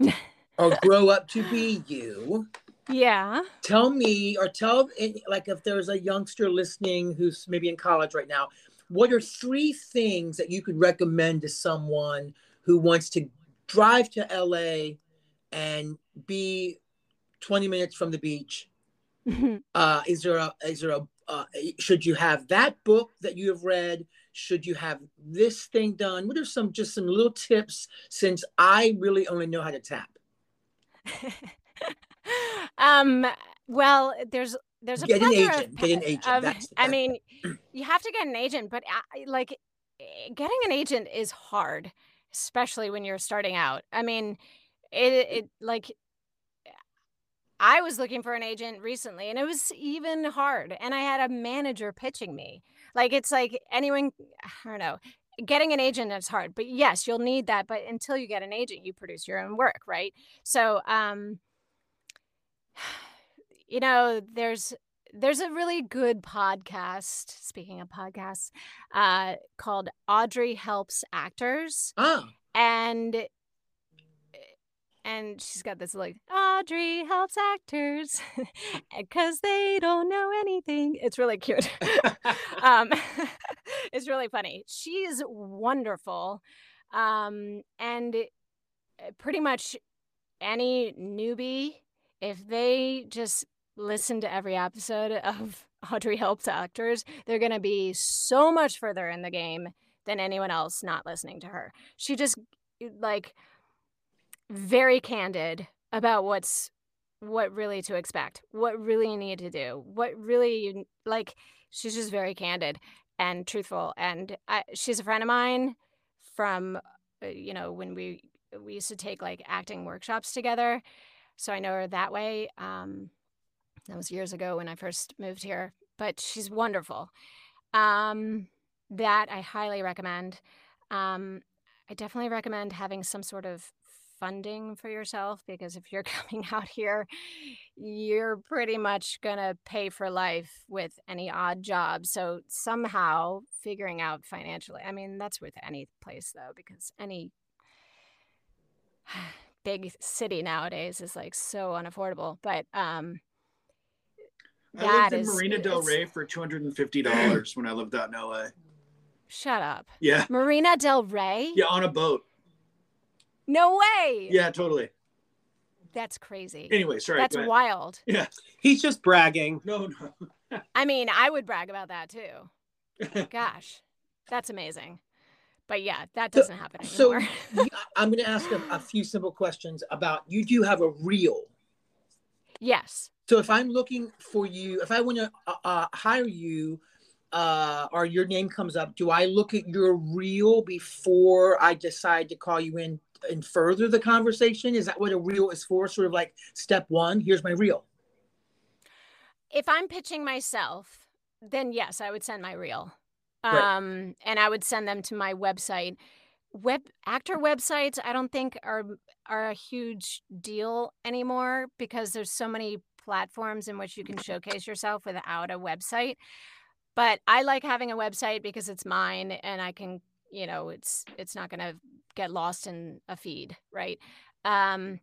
*laughs* or grow up to be you. Yeah. Tell me or tell like if there's a youngster listening who's maybe in college right now what are three things that you could recommend to someone who wants to drive to la and be 20 minutes from the beach uh, is there a is there a uh, should you have that book that you have read? Should you have this thing done? What are some just some little tips since i really only know how to tap? *laughs* Um well there's there's a Get an agent, of, get an agent, of- that's the i mean *clears throat* you have to get an agent but I, like eh, getting an agent is hard especially when you're starting out. I mean it it like I was looking for an agent recently and it was even hard. And I had a manager pitching me. Like, it's like anyone, I don't know, getting an agent is hard. But yes, you'll need that. But until you get an agent, you produce your own work, right? So, um, *sighs* you know, there's, there's a really good podcast, speaking of podcasts, uh, called Audrey Helps Actors ah and and she's got this like Audrey helps actors *laughs* because they don't know anything. It's really cute. *laughs* um, *laughs* it's really funny. She's wonderful, um, and pretty much any newbie, if they just listen to every episode of Audrey helps actors, they're gonna be so much further in the game than anyone else not listening to her. She just like very candid about what's what really to expect, what really you need to do, what really you like. She's just very candid and truthful, and I, she's a friend of mine from uh, you know when we we used to take like acting workshops together, so I know her that way. Um, that was years ago when I first moved here, but she's wonderful. Um, that I highly recommend. Um, I definitely recommend having some sort of funding for yourself because if you're *laughs* coming out here, you're pretty much going to pay for life with any odd job. So somehow figuring out financially, I mean, that's with any place though, because any *sighs* big city nowadays is like so unaffordable. But um, I lived in is- Marina Del Rey for two hundred and fifty dollars when I lived out in LA. Shut up. Yeah, Marina Del Rey? yeah, on a boat. No way. Yeah, totally. That's crazy. Anyway, sorry. That's wild. Yeah, He's just bragging. no, no. *laughs* I mean, I would brag about that too. *laughs* Gosh, that's amazing. But yeah, that doesn't happen anymore. you- I'm going to ask a, a few simple questions about you. Do have a reel? yes. So if I'm looking for you, if I want to uh, uh, hire you, uh, or your name comes up, do I look at your reel before I decide to call you in and further the conversation? Is that what a reel is for? Sort of like step one. Here's my reel. If I'm pitching myself, then yes, I would send my reel. Right. Um, and I would send them to my website. Web actor websites, I don't think are are a huge deal anymore because there's so many platforms in which you can showcase yourself without a website. But I like having a website because it's mine and I can, you know, it's it's not going to get lost in a feed, right? Um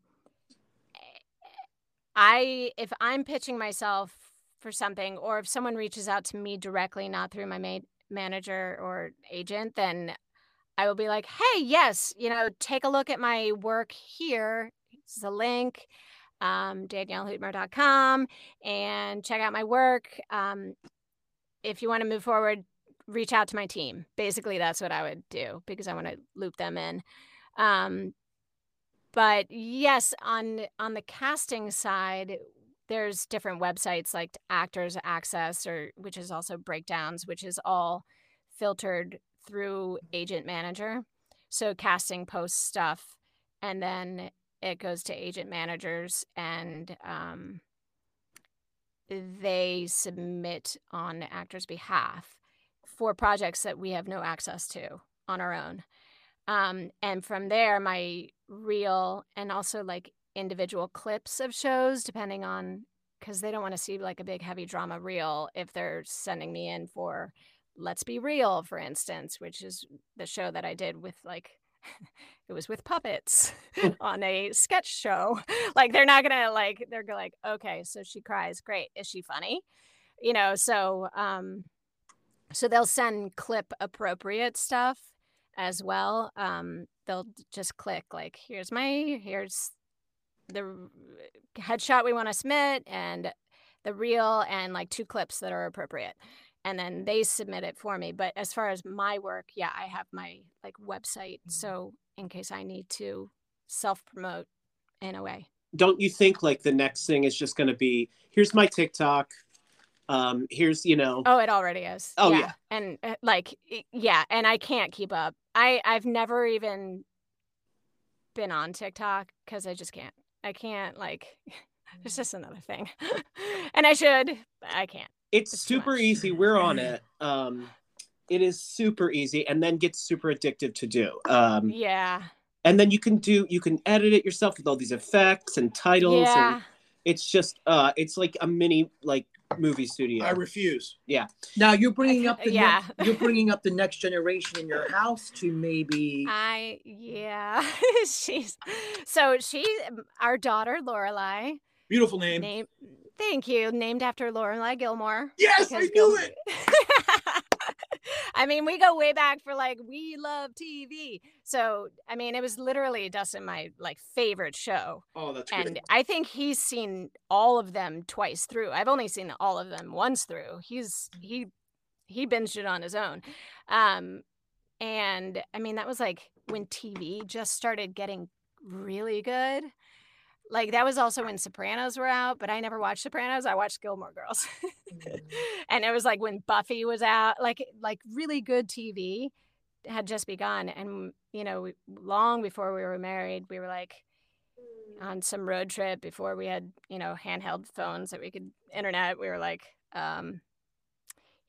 I if I'm pitching myself for something or if someone reaches out to me directly not through my ma- manager or agent then I will be like, "Hey, yes, you know, take a look at my work here. This is a link um, daniellehoetmer.com and check out my work. Um, if you want to move forward, reach out to my team. Basically, that's what I would do because I want to loop them in. Um, but yes, on on the casting side, there's different websites like Actors Access, or which is also Breakdowns, which is all filtered through Agent Manager. So casting posts stuff, and then it goes to agent managers and um, they submit on actors' behalf for projects that we have no access to on our own. Um, and from there, my reel and also like individual clips of shows, depending on because they don't want to see like a big heavy drama reel if they're sending me in for Let's Be Real, for instance, which is the show that I did with like *laughs* it was with puppets *laughs* on a sketch show. *laughs* Like they're not gonna like they're like, okay, so she cries, great. Is she funny? You know, so um so they'll send clip appropriate stuff as well. Um they'll just click like here's my here's the headshot we want to submit and the reel and like two clips that are appropriate and then they submit it for me but as far as my work yeah i have my like website so in case i need to self promote in a way Don't you think like the next thing is just going to be here's my TikTok, um, here's you know, oh it already is. Oh, yeah. and uh, like yeah and i can't keep up. I i've never even been on tiktok because i just can't. I can't like *laughs* it's just another thing. *laughs* And i should but i can't. It's It's super easy. We're on *laughs* it. Um, it is super easy, and then gets super addictive to do. Um, yeah. and then you can do you can edit it yourself with all these effects and titles, yeah. and it's just uh, it's like a mini like movie studio. I refuse. Yeah. Now you're bringing up the Yeah. next, you're bringing up *laughs* the next generation in your house to maybe I yeah, *laughs* she's so she our daughter Lorelai Beautiful name. named thank you named after Lorelai Gilmore. Yes, I knew Gil- it. *laughs* I mean, we go way back for like we love TV. So I mean, it was literally Dustin my like favorite show, Oh, that's great. and I think he's seen all of them twice through. I've only seen all of them once through. He's he he binged it on his own. Um, And I mean, that was like when TV just started getting really good. Like that was also when Sopranos were out, but I never watched Sopranos. I watched Gilmore Girls. Mm. *laughs* and it was like when Buffy was out, like like really good TV had just begun and you know, long before we were married, we were like mm. on some road trip before we had, you know, handheld phones that we could internet, we were like um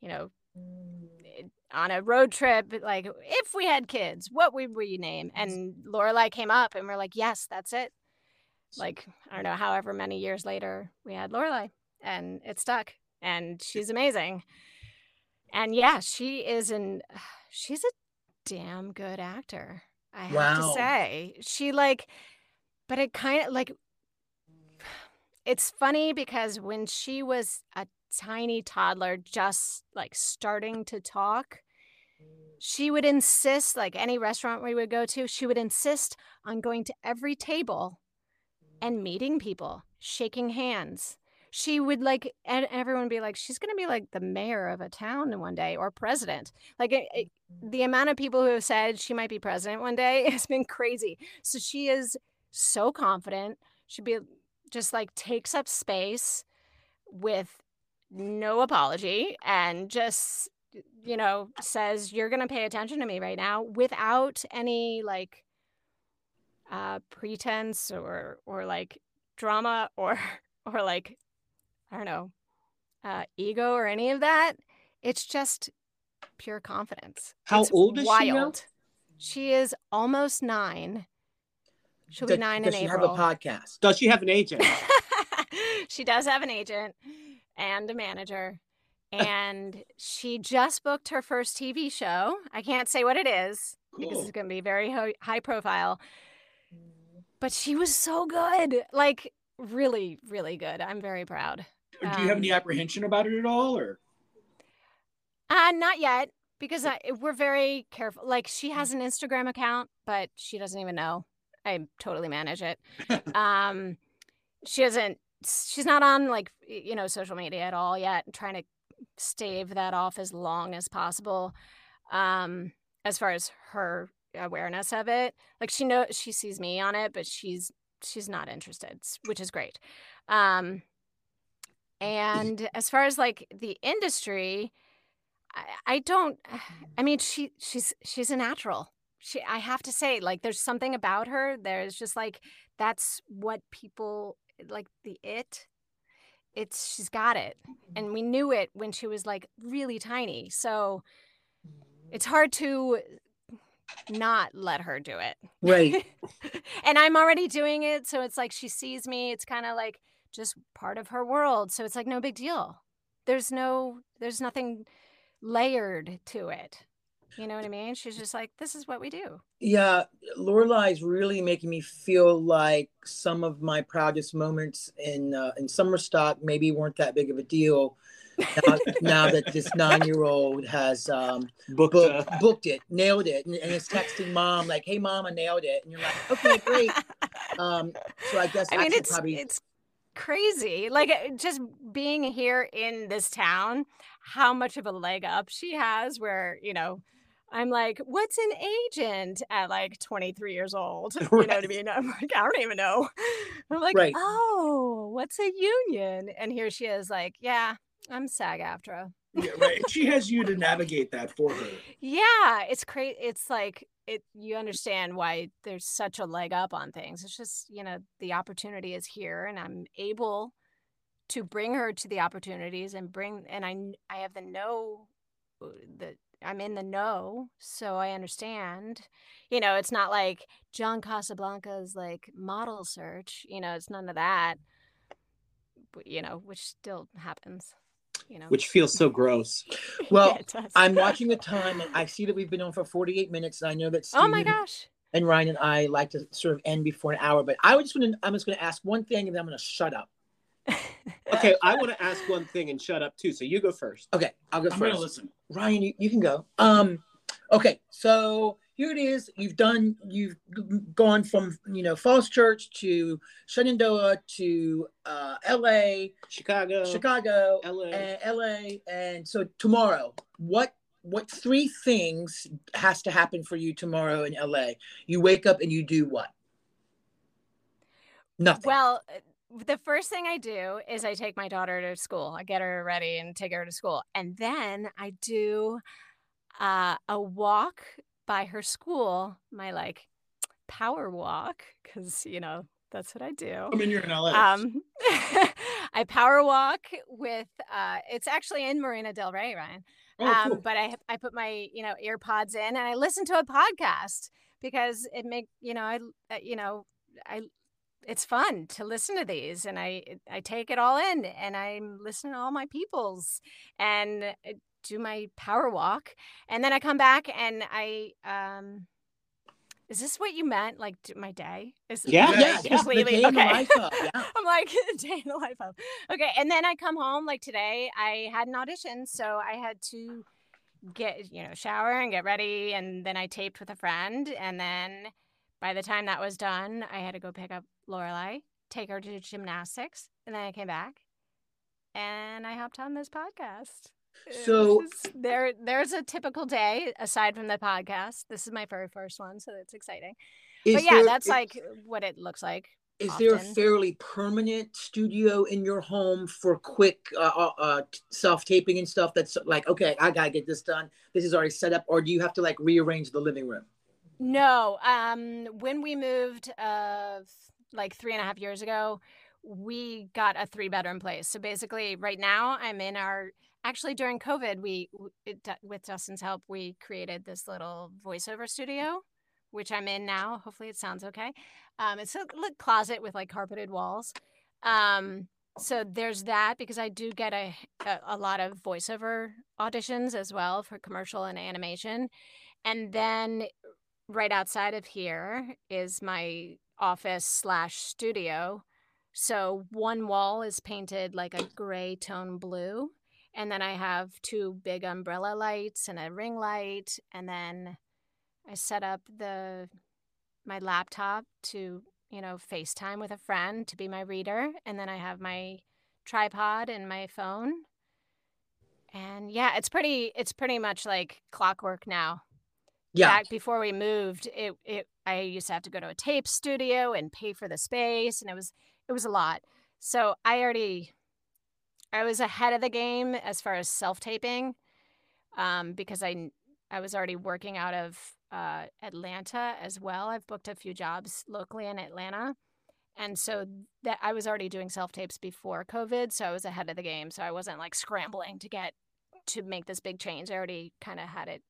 you know, mm. on a road trip, like if we had kids, what would we name? And Lorelai came up, and we're like, yes, that's it like I don't know, however many years later, we had Lorelai, and it stuck, and she's amazing. And yeah, she is an *sighs* she's a damn good actor. I have Wow. to say, she like, but it kind of like. *sighs* It's funny because when she was a tiny toddler, just like starting to talk, she would insist, like any restaurant we would go to, she would insist on going to every table and meeting people, shaking hands. She would like, and everyone would be like, she's going to be like the mayor of a town one day or president. Like, it, it- the mm-hmm. amount of people who have said she might be president one day *laughs* has been crazy. So she is so confident. She'd be just like takes up space with no apology and just, you know, says, You're going to pay attention to me right now without any like, uh pretense or or like drama *laughs* or or like i don't know uh ego or any of that it's just pure confidence How It's old is she now? wild. she is almost nine she'll Does- be nine does in she april have a podcast? Does she have an agent? *laughs* she does have an agent and a manager and *laughs* she just booked her first tv show i can't say what it is because Cool. it's going to be very high profile but she was so good. Like really really good. I'm very proud. Do you have um, any apprehension about it at all, or? Uh not yet because I, we're very careful. Like she has an instagram account but she doesn't even know. I totally manage it. *laughs* Um she doesn't she's not on like you know social media at all yet trying to stave that off as long as possible. Um as far as her awareness of it. Like she know she sees me on it but she's she's not interested which is great. Um and as far as like the industry i, I don't *sighs* i mean she she's she's a natural. She i have to say like there's something about her there's just like that's what people like the it it's she's got it. And we knew it when she was like really tiny. So it's hard to not let her do it Right. *laughs* and i'm already doing it so it's like she sees me it's kind of like just part of her world so it's like no big deal there's no there's nothing layered to it you know what i mean she's just like this is what we do Yeah, Lorelai is really making me feel like some of my proudest moments in uh, in summer stock maybe weren't that big of a deal. Now, now that this nine year old has um, Booked book, a- booked it, nailed it, and, and is texting mom like, "Hey, mom, I nailed it," and you're like, "Okay, great." Um, so I guess I mean, it's probably it's crazy. Like uh, just being here in this town, how much of a leg up she has. Where you know, I'm like, what's an agent at like 23 years old? *laughs* You know what I mean? I'm like, I don't even know. I'm like, Right. oh, what's a union? And here she is, like, yeah, I'm SAG-AFTRA. yeah, right? And she has you to navigate that for her. *laughs* Yeah, it's crazy. It's like it. You understand why there's such a leg up on things. It's just you know the opportunity is here, and I'm able to bring her to the opportunities and bring. And I I have the know that I'm in the know, so I understand. You know, it's not like John Casablancas like model search. You know, it's none of that. You know, which still happens. You know, which feels so gross. *laughs* well. Yeah. I'm *laughs* watching the time, and I see that we've been on for 48 minutes. And I know that Oh my gosh. and Ryan and I like to sort of end before an hour, but I was just want to I'm just going to ask one thing, and then I'm going to shut up. *laughs* Okay, I want to ask one thing and shut up too. So you go first. Okay, I'll go I'm gonna first. listen. Ryan, you, you can go. Um, okay, so here it is. You've done. You've gone from you know Falls Church to Shenandoah to uh, L.A., Chicago, Chicago, LA. and L.A. And so tomorrow, what what three things has to happen for you tomorrow in LA? You wake up and you do what? Nothing. Well, uh, the first thing I do is I take my daughter to school. I get her ready and take her to school. And then I do uh, a walk by her school, my like power walk, because, you know, that's what I do. I mean, you're in LA. Um, *laughs* I power walk with, uh, it's actually in Marina Del Rey, Ryan. oh, um, cool. but I I put my you know earpods in and I listen to a podcast because it make you know I uh, you know I it's fun to listen to these and I I take it all in and I'm listening to all my peoples and do my power walk and then I come back and I um is this what you meant like do my day is Yeah. yeah, yeah, completely the okay life *laughs* yeah. I'm like *laughs* day in the life of. Okay, and then I come home like today. I had an audition, so I had to get you know shower and get ready, and then I taped with a friend, and then by the time that was done, I had to go pick up Lorelai, take her to gymnastics, and then I came back, and I hopped on this podcast. So- just- there, there's a typical day aside from the podcast. This is my very first one, so it's exciting. But yeah, there- that's is- like what it looks like. Is there a fairly permanent studio in your home for quick uh, uh, uh, self taping and stuff? That's like, okay, I gotta get this done. This is already set up, or do you have to like rearrange the living room? No. Um, when we moved uh like three and a half years ago, we got a three bedroom place. So basically, right now I'm in our. Actually, during COVID, we it, with Justin's help, we created this little voiceover studio, which I'm in now. Hopefully, it sounds okay. Um, it's a little closet with like carpeted walls. Um, so there's that because I do get a, a a lot of voiceover auditions as well for commercial and animation, and then right outside of here is my office slash studio. So one wall is painted like a gray tone blue. And then I have two big umbrella lights and a ring light. And then I set up the my laptop to, you know, FaceTime with a friend to be my reader. And then I have my tripod and my phone. And yeah, it's pretty it's pretty much like clockwork now Yeah, back before we moved it, it i used to have to go to a tape studio and pay for the space and it was it was a lot so i already i was ahead of the game as far as self-taping um, because i i was already working out of uh, atlanta as well i've booked a few jobs locally in atlanta and so that i was already doing self-tapes before covid so i was ahead of the game so i wasn't like scrambling to get to make this big change i already kind of had it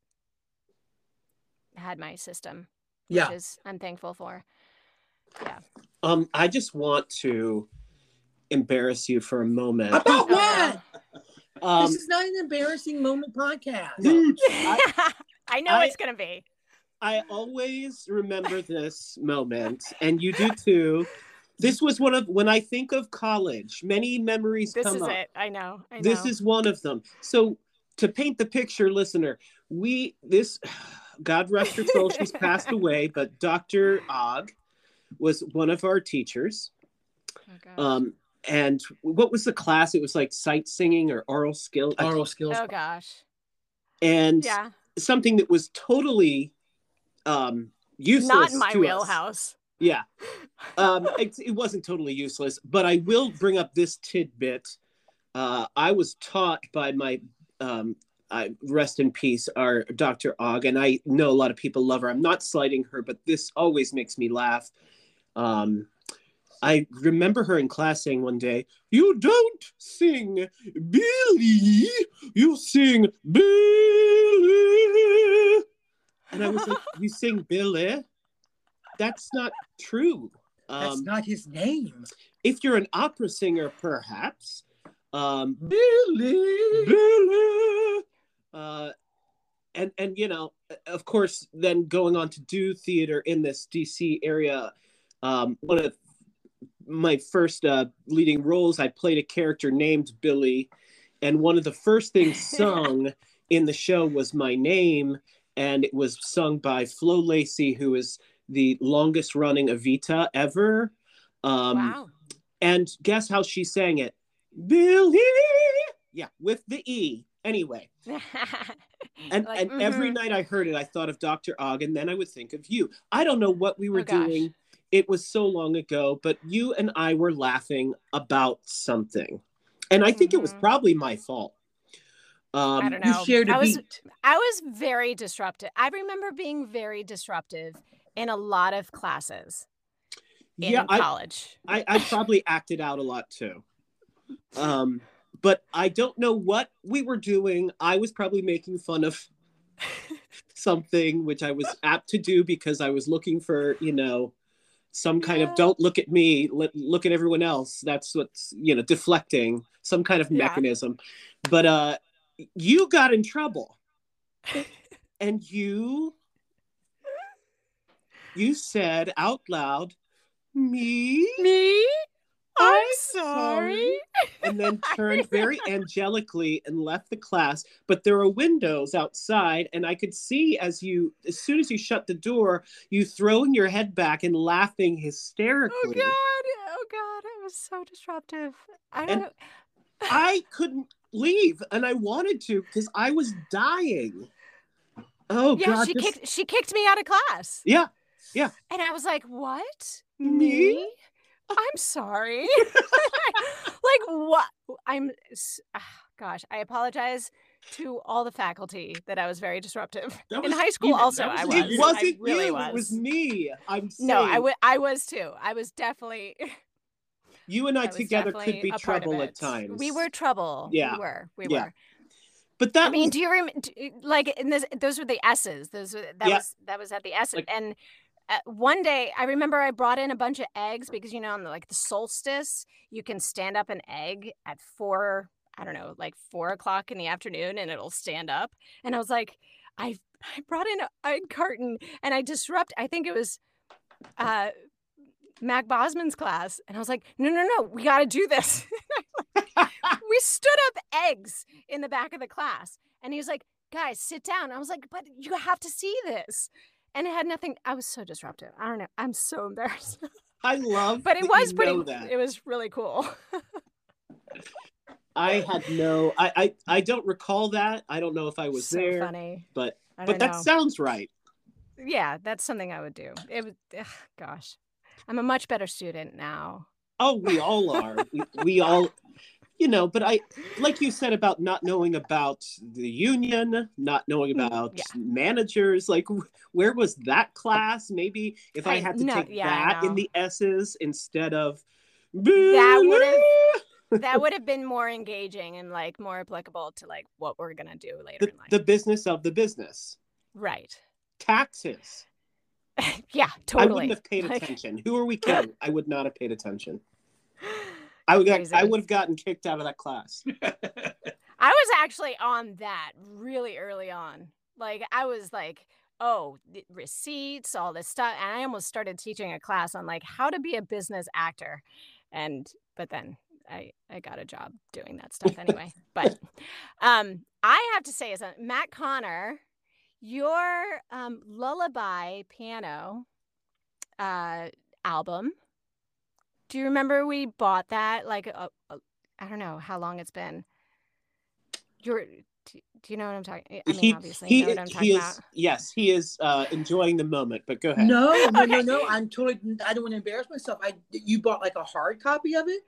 had my system, yeah. which is I'm thankful for. Yeah. Um, I just want to embarrass you for a moment. About what? *laughs* Um, this is not an embarrassing moment podcast. No. no. *laughs* I know I- it's gonna be. I always remember this moment, and you do too. This was one of when I think of college, many memories This come is up. it. I know. I know. This is one of them. So to paint the picture, listener, we this *sighs* God rest her soul, she's *laughs* passed away, but Dr. Og was one of our teachers. Oh. Um, and what was the class? It was like sight singing or oral skill. Oral skills. oh gosh. and Yeah. something that was totally um useless. Not in my to us. wheelhouse. Yeah. *laughs* Um, it, it wasn't totally useless, but I will bring up this tidbit. Uh, I was taught by my, um, I, rest in peace, our Dr. Og, and I know a lot of people love her. I'm not slighting her, but this always makes me laugh. Um, I remember her in class saying one day, You don't sing Billy, you sing Billy. And I was like, You sing Billy? That's not true. That's Um, not his name. if you're an opera singer, perhaps. Um, Billy. Billy. Uh, and and you know, of course, then going on to do theater in this DC area. Um, one of my first uh, leading roles, I played a character named Billy, and one of the first things *laughs* sung in the show was my name, and it was sung by Flo Lacey, who is the longest running Evita ever. Um, wow. and guess how she sang it? Billy. Yeah, with the E. Anyway, *laughs* and Like, and every mhm. night I heard it, I thought of Dr. Og, and then I would think of you. I don't know what we were Oh, doing. It was so long ago, but you and I were laughing about something, and I think it was Mhm. probably my fault. Um, I don't You know. shared a I was beat. I was very disruptive. I remember being very disruptive in a lot of classes in Yeah, I, college. I, I probably acted out a lot too. Um, but I don't know what we were doing. I was probably making fun of *laughs* something, which I was apt to do because I was looking for, you know, some kind Yeah. of don't look at me, look at everyone else. That's what's, you know, deflecting some kind of Yeah. mechanism. But uh, you got in trouble. *laughs* and you you said out loud me Me? I'm I'm sorry. *laughs* and then turned very angelically and left the class but there are windows outside and i could see as you as soon as you shut the door you throwing your head back and laughing oh, hysterically. Oh god. Oh god. It was so disruptive. I don't And- know. i couldn't leave and i wanted to because i was dying oh yeah, god she this- kicked she kicked me out of class. yeah Yeah. And I was like, "What? Me? I'm sorry." *laughs* *laughs* like what? I'm ah, gosh, I apologize to all the faculty that I was very disruptive. That In high school you. also, That I was was. it wasn't I really you was. it was me i'm No, I wa- I was too. I was definitely *laughs* you and i, I together could be a part of trouble at times We were trouble. Yeah. We were. We Yeah. were. but that I mean, was- do you remember? Like, in this, those were the S's. Those were, that Yeah. was that was at the S. Like- and uh, one day, I remember I brought in a bunch of eggs because you know, on the, like the solstice, you can stand up an egg at four. I don't know, like four o'clock in the afternoon, and it'll stand up. And I was like, I I brought in a egg carton, and I disrupt. I think it was. uh Mac Bosman's class, and I was like, "No, no, no, we got to do this." *laughs* we stood up eggs in the back of the class and he was like guys sit down i was like but you have to see this and it had nothing i was so disruptive i don't know i'm so *laughs* embarrassed I love, but it was pretty that. it was really cool *laughs* I had no, I, I, I don't recall that. I don't know if I was there. so there, funny but but that know. sounds right. yeah that's something i would do it was ugh, gosh i'm a much better student now Oh, we all are. we, we all, you know. But I, like you said about not knowing about the union, not knowing Mm, about yeah. managers. Like, where was that class? Maybe if I, I- had to no, take yeah, that in the S's instead of That would've- that would have been more engaging and like more applicable to like what we're gonna do later the, in life the business of the business. right Taxes. *laughs* yeah totally. I wouldn't have paid Like- attention. Who are we kidding? I would not have paid attention. *laughs* I would Crazy. I would have gotten kicked out of that class. *laughs* I was actually on that really early on. Like I was like, oh, the receipts, all this stuff, and I almost started teaching a class on like how to be a business actor. And but then I I got a job doing that stuff *laughs* anyway. but um I have to say is that Matt Conner, your um lullaby piano uh album. Do you remember we bought that like a, a I don't know how long it's been. You're do, do you know what I'm talking? I mean, he obviously, he, you know what I'm talking he about. is yes, he is uh, enjoying the moment. But go ahead. No, no, *laughs* no, Okay. no. I'm totally. I don't want to embarrass myself. I you bought like a hard copy of it.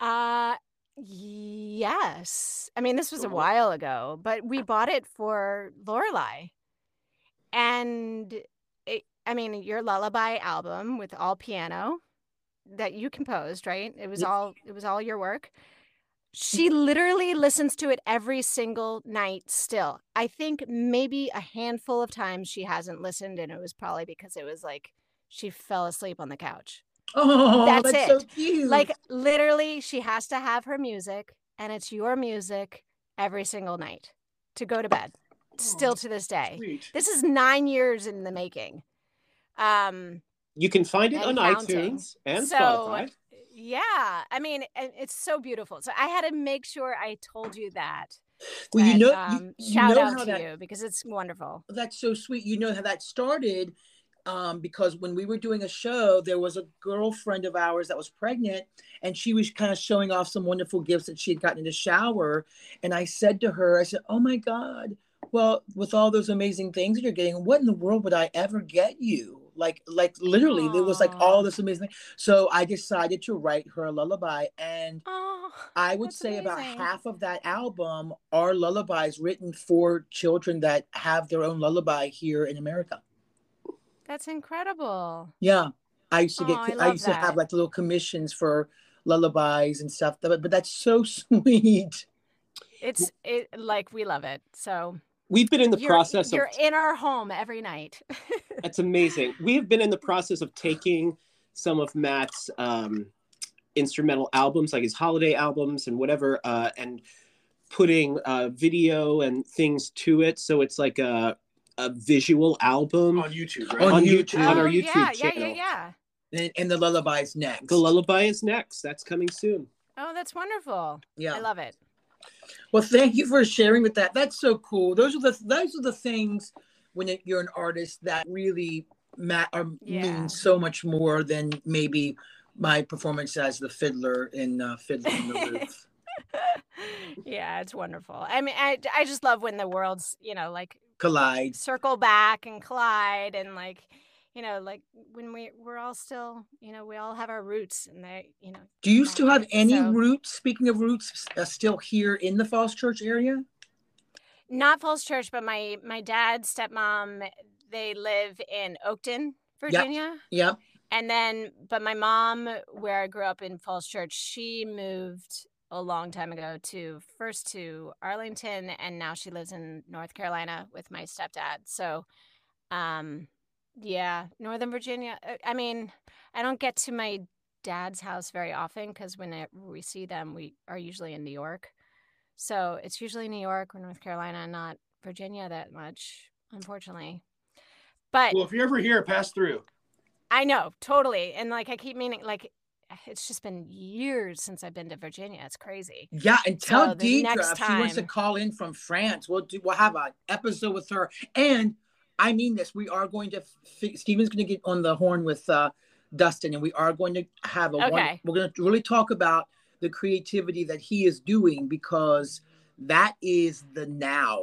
Uh, yes. I mean, this was a while ago, but we bought it for Lorelai, and it, I mean, your lullaby album with all piano that you composed, right? It was all it was all your work. She literally listens to it every single night still. I think maybe a handful of times she hasn't listened, and it was probably because it was like she fell asleep on the couch. Oh, That's that's, so it. cute. Like literally, she has to have her music, and it's your music every single night to go to bed. Still to this day. Sweet. This is nine years in the making. Um, You can find it And on counting. iTunes and so Spotify. yeah, I mean, it's so beautiful. So I had to make sure I told you that. well, you know, um, you, shout know out to that, you because it's wonderful. That's so sweet. You know how that started. um, because when we were doing a show, there was a girlfriend of ours that was pregnant, and she was kind of showing off some wonderful gifts that she had gotten in the shower. And I said to her, I said, "Oh my God, well, with all those amazing things that you're getting, what in the world would I ever get you?" Like, like literally, there was like all this amazing. So I decided to write her a lullaby, and Oh, I would say about half of that album are lullabies written for children that have their own lullaby here in America. that's incredible. Yeah, I used to get. Oh, I I, used to have like little commissions for lullabies and stuff. But, but that's so *laughs* sweet. It's it like we love it. So We've been in the you're, process of you're in our home every night. *laughs* That's amazing. We have been in the process of taking some of Matt's um, instrumental albums, like his holiday albums and whatever, uh, and putting uh, video and things to it. So it's like a, a visual album on YouTube, right? On on YouTube. YouTube, on our Oh, YouTube yeah, yeah, channel. yeah, yeah. And, and the lullabies next. The lullaby is next. That's coming soon. Oh, that's wonderful. yeah. I love it. Well, thank you for sharing with that. That's so cool. Those are the those are the things when it, you're an artist that really ma- are, Yeah. mean so much more than maybe my performance as the fiddler in uh, Fiddler on the *laughs* Roof. yeah, it's wonderful. I mean, I I just love when the worlds, you know, like Collide. circle back and collide and like you know like when we we're all still you know we all have our roots and they you know Do you still have any so- roots? Speaking of roots, uh, still here in the Falls Church area? not falls church but my my dad stepmom they live in oakton virginia Yep. and then but my mom where i grew up in falls church she moved a long time ago to first to arlington and now she lives in north carolina with my stepdad so um yeah northern virginia uh, i mean i don't get to my dad's house very often because when I, we see them we are usually in new york so it's usually new york or north carolina not virginia that much unfortunately but Well, if you're ever here, pass through. I know, totally. And like I keep meaning like it's just been years since I've been to Virginia. It's crazy. Yeah, and tell So the Deidre next if she wants to call in from France. We'll do. We'll have an episode with her. And I mean this. We are going to. f- Steven's going to get on the horn with uh, Dustin, and we are going to have a. One, Okay. we're going to really talk about the creativity that he is doing because that is the now.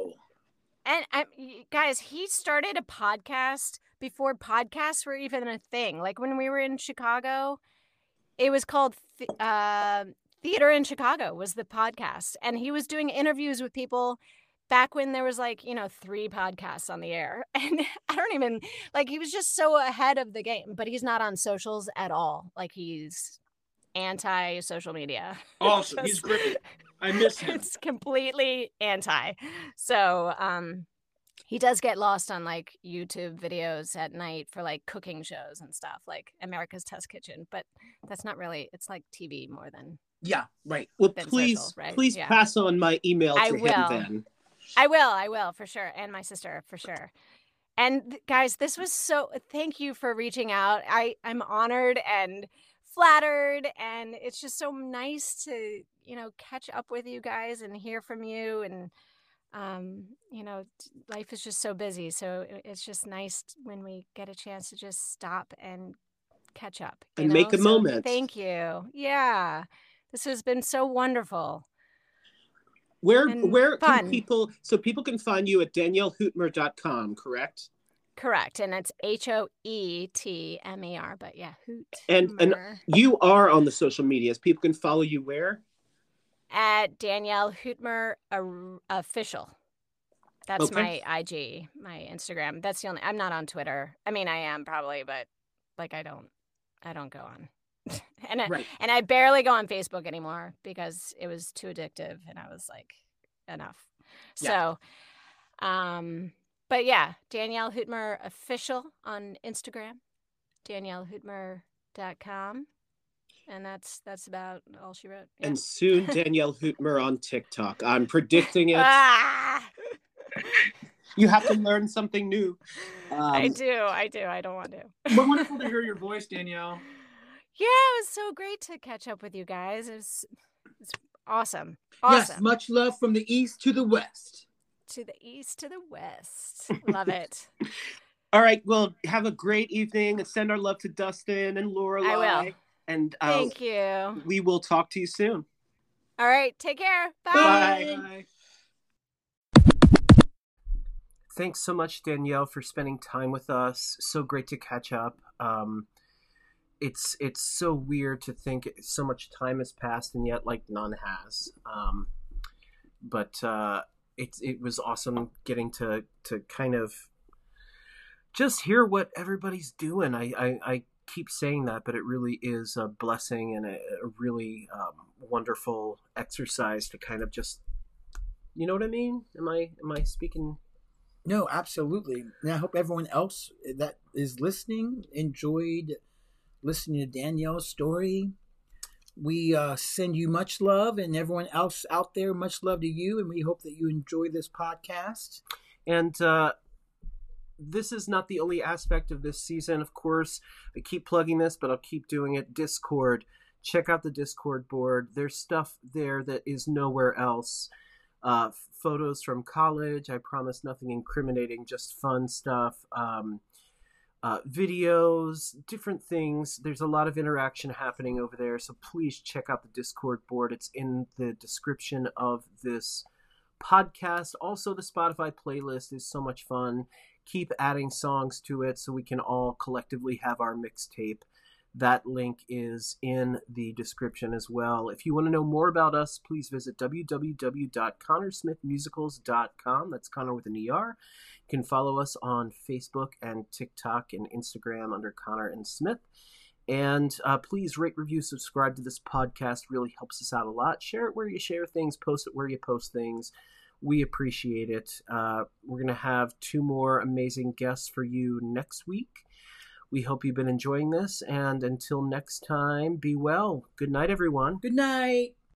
And I, y- guys, he started a podcast before podcasts were even a thing. Like when we were in Chicago, it was called th- uh, Theater in Chicago was the podcast, and he was doing interviews with people back when there was like you know three podcasts on the air, *laughs* and I don't even like he was just so ahead of the game. But he's not on socials at all. Like he's anti social media. *laughs* Awesome. He's great. *laughs* I miss him. it's completely anti. So, um, he does get lost on like YouTube videos at night for like cooking shows and stuff, like America's Test Kitchen. But that's not really. It's like TV more than. Yeah, right. Well, please, social, right? please Yeah. pass on my email to I him will. then. I will. I will for sure, and my sister for sure. And guys, this was so. Thank you for reaching out. I I'm honored and flattered, and it's just so nice to you know catch up with you guys and hear from you and um you know life is just so busy so it's just nice when we get a chance to just stop and catch up And make know? a So moment. thank you yeah this has been so wonderful Where where can people so people can find you at daniellehoetmer.com, correct? Correct. And it's H O E T M E R, but yeah, hoot. And- and- You are on the social medias. People can follow you where? at Danielle Hoetmer official. That's Okay. my IG, my Instagram. That's the only I'm not on Twitter. I mean I am probably, but like I don't I don't go on. *laughs* and I, Right. and I barely go on Facebook anymore because it was too addictive and I was like enough. Yeah. So um but yeah, Danielle Hoetmer official on Instagram, daniellehoetmer.com. And that's that's about all she wrote. Yeah. And soon *laughs* Danielle Hoetmer on TikTok. I'm predicting it. ah! *laughs* You have to learn something new. I Um, do, I do. I don't want to. But wonderful to hear your voice, Danielle. Yeah, it was so great to catch up with you guys. It was it's awesome. Awesome. Yes, much love from the east to the west. to the east, to the west. Love it. *laughs* All right. Well, have a great evening and send our love to Dustin and Laura. I will. And uh, Thank you. we will talk to you soon. All right. Take care. Bye. Bye. Bye. Thanks so much, Danielle, for spending time with us. So great to catch up. Um, it's it's so weird to think so much time has passed and yet like none has. Um, but uh, it it was awesome getting to to kind of just hear what everybody's doing. I I, I keep saying that, but it really is a blessing and a, a really um, wonderful exercise to kind of just you know what I mean? Am I am I speaking No, absolutely. And I hope everyone else that is listening enjoyed listening to Danielle's story. We uh, send you much love, and everyone else out there, much love to you. And we hope that you enjoy this podcast. And uh, this is not the only aspect of this season. Of course, I keep plugging this, but I'll keep doing it. Discord. Check out the Discord board. There's stuff there that is nowhere else. Uh, photos from college. I promise nothing incriminating, just fun stuff. Um, uh, videos, different things. There's a lot of interaction happening over there. So please check out the Discord board. It's in the description of this podcast. Also, the Spotify playlist is so much fun. Keep adding songs to it so we can all collectively have our mixtape. That link is in the description as well. If you want to know more about us, please visit www.connersmithmusicals.com. That's Conner with an ER. You can follow us on Facebook and TikTok and Instagram under Conner and Smith. And uh, please rate, review, subscribe to this podcast. Really helps us out a lot. Share it where you share things, post it where you post things. We appreciate it. Uh, we're going to have two more amazing guests for you next week. We hope you've been enjoying this. And until next time, be well. Good night, everyone. Good night.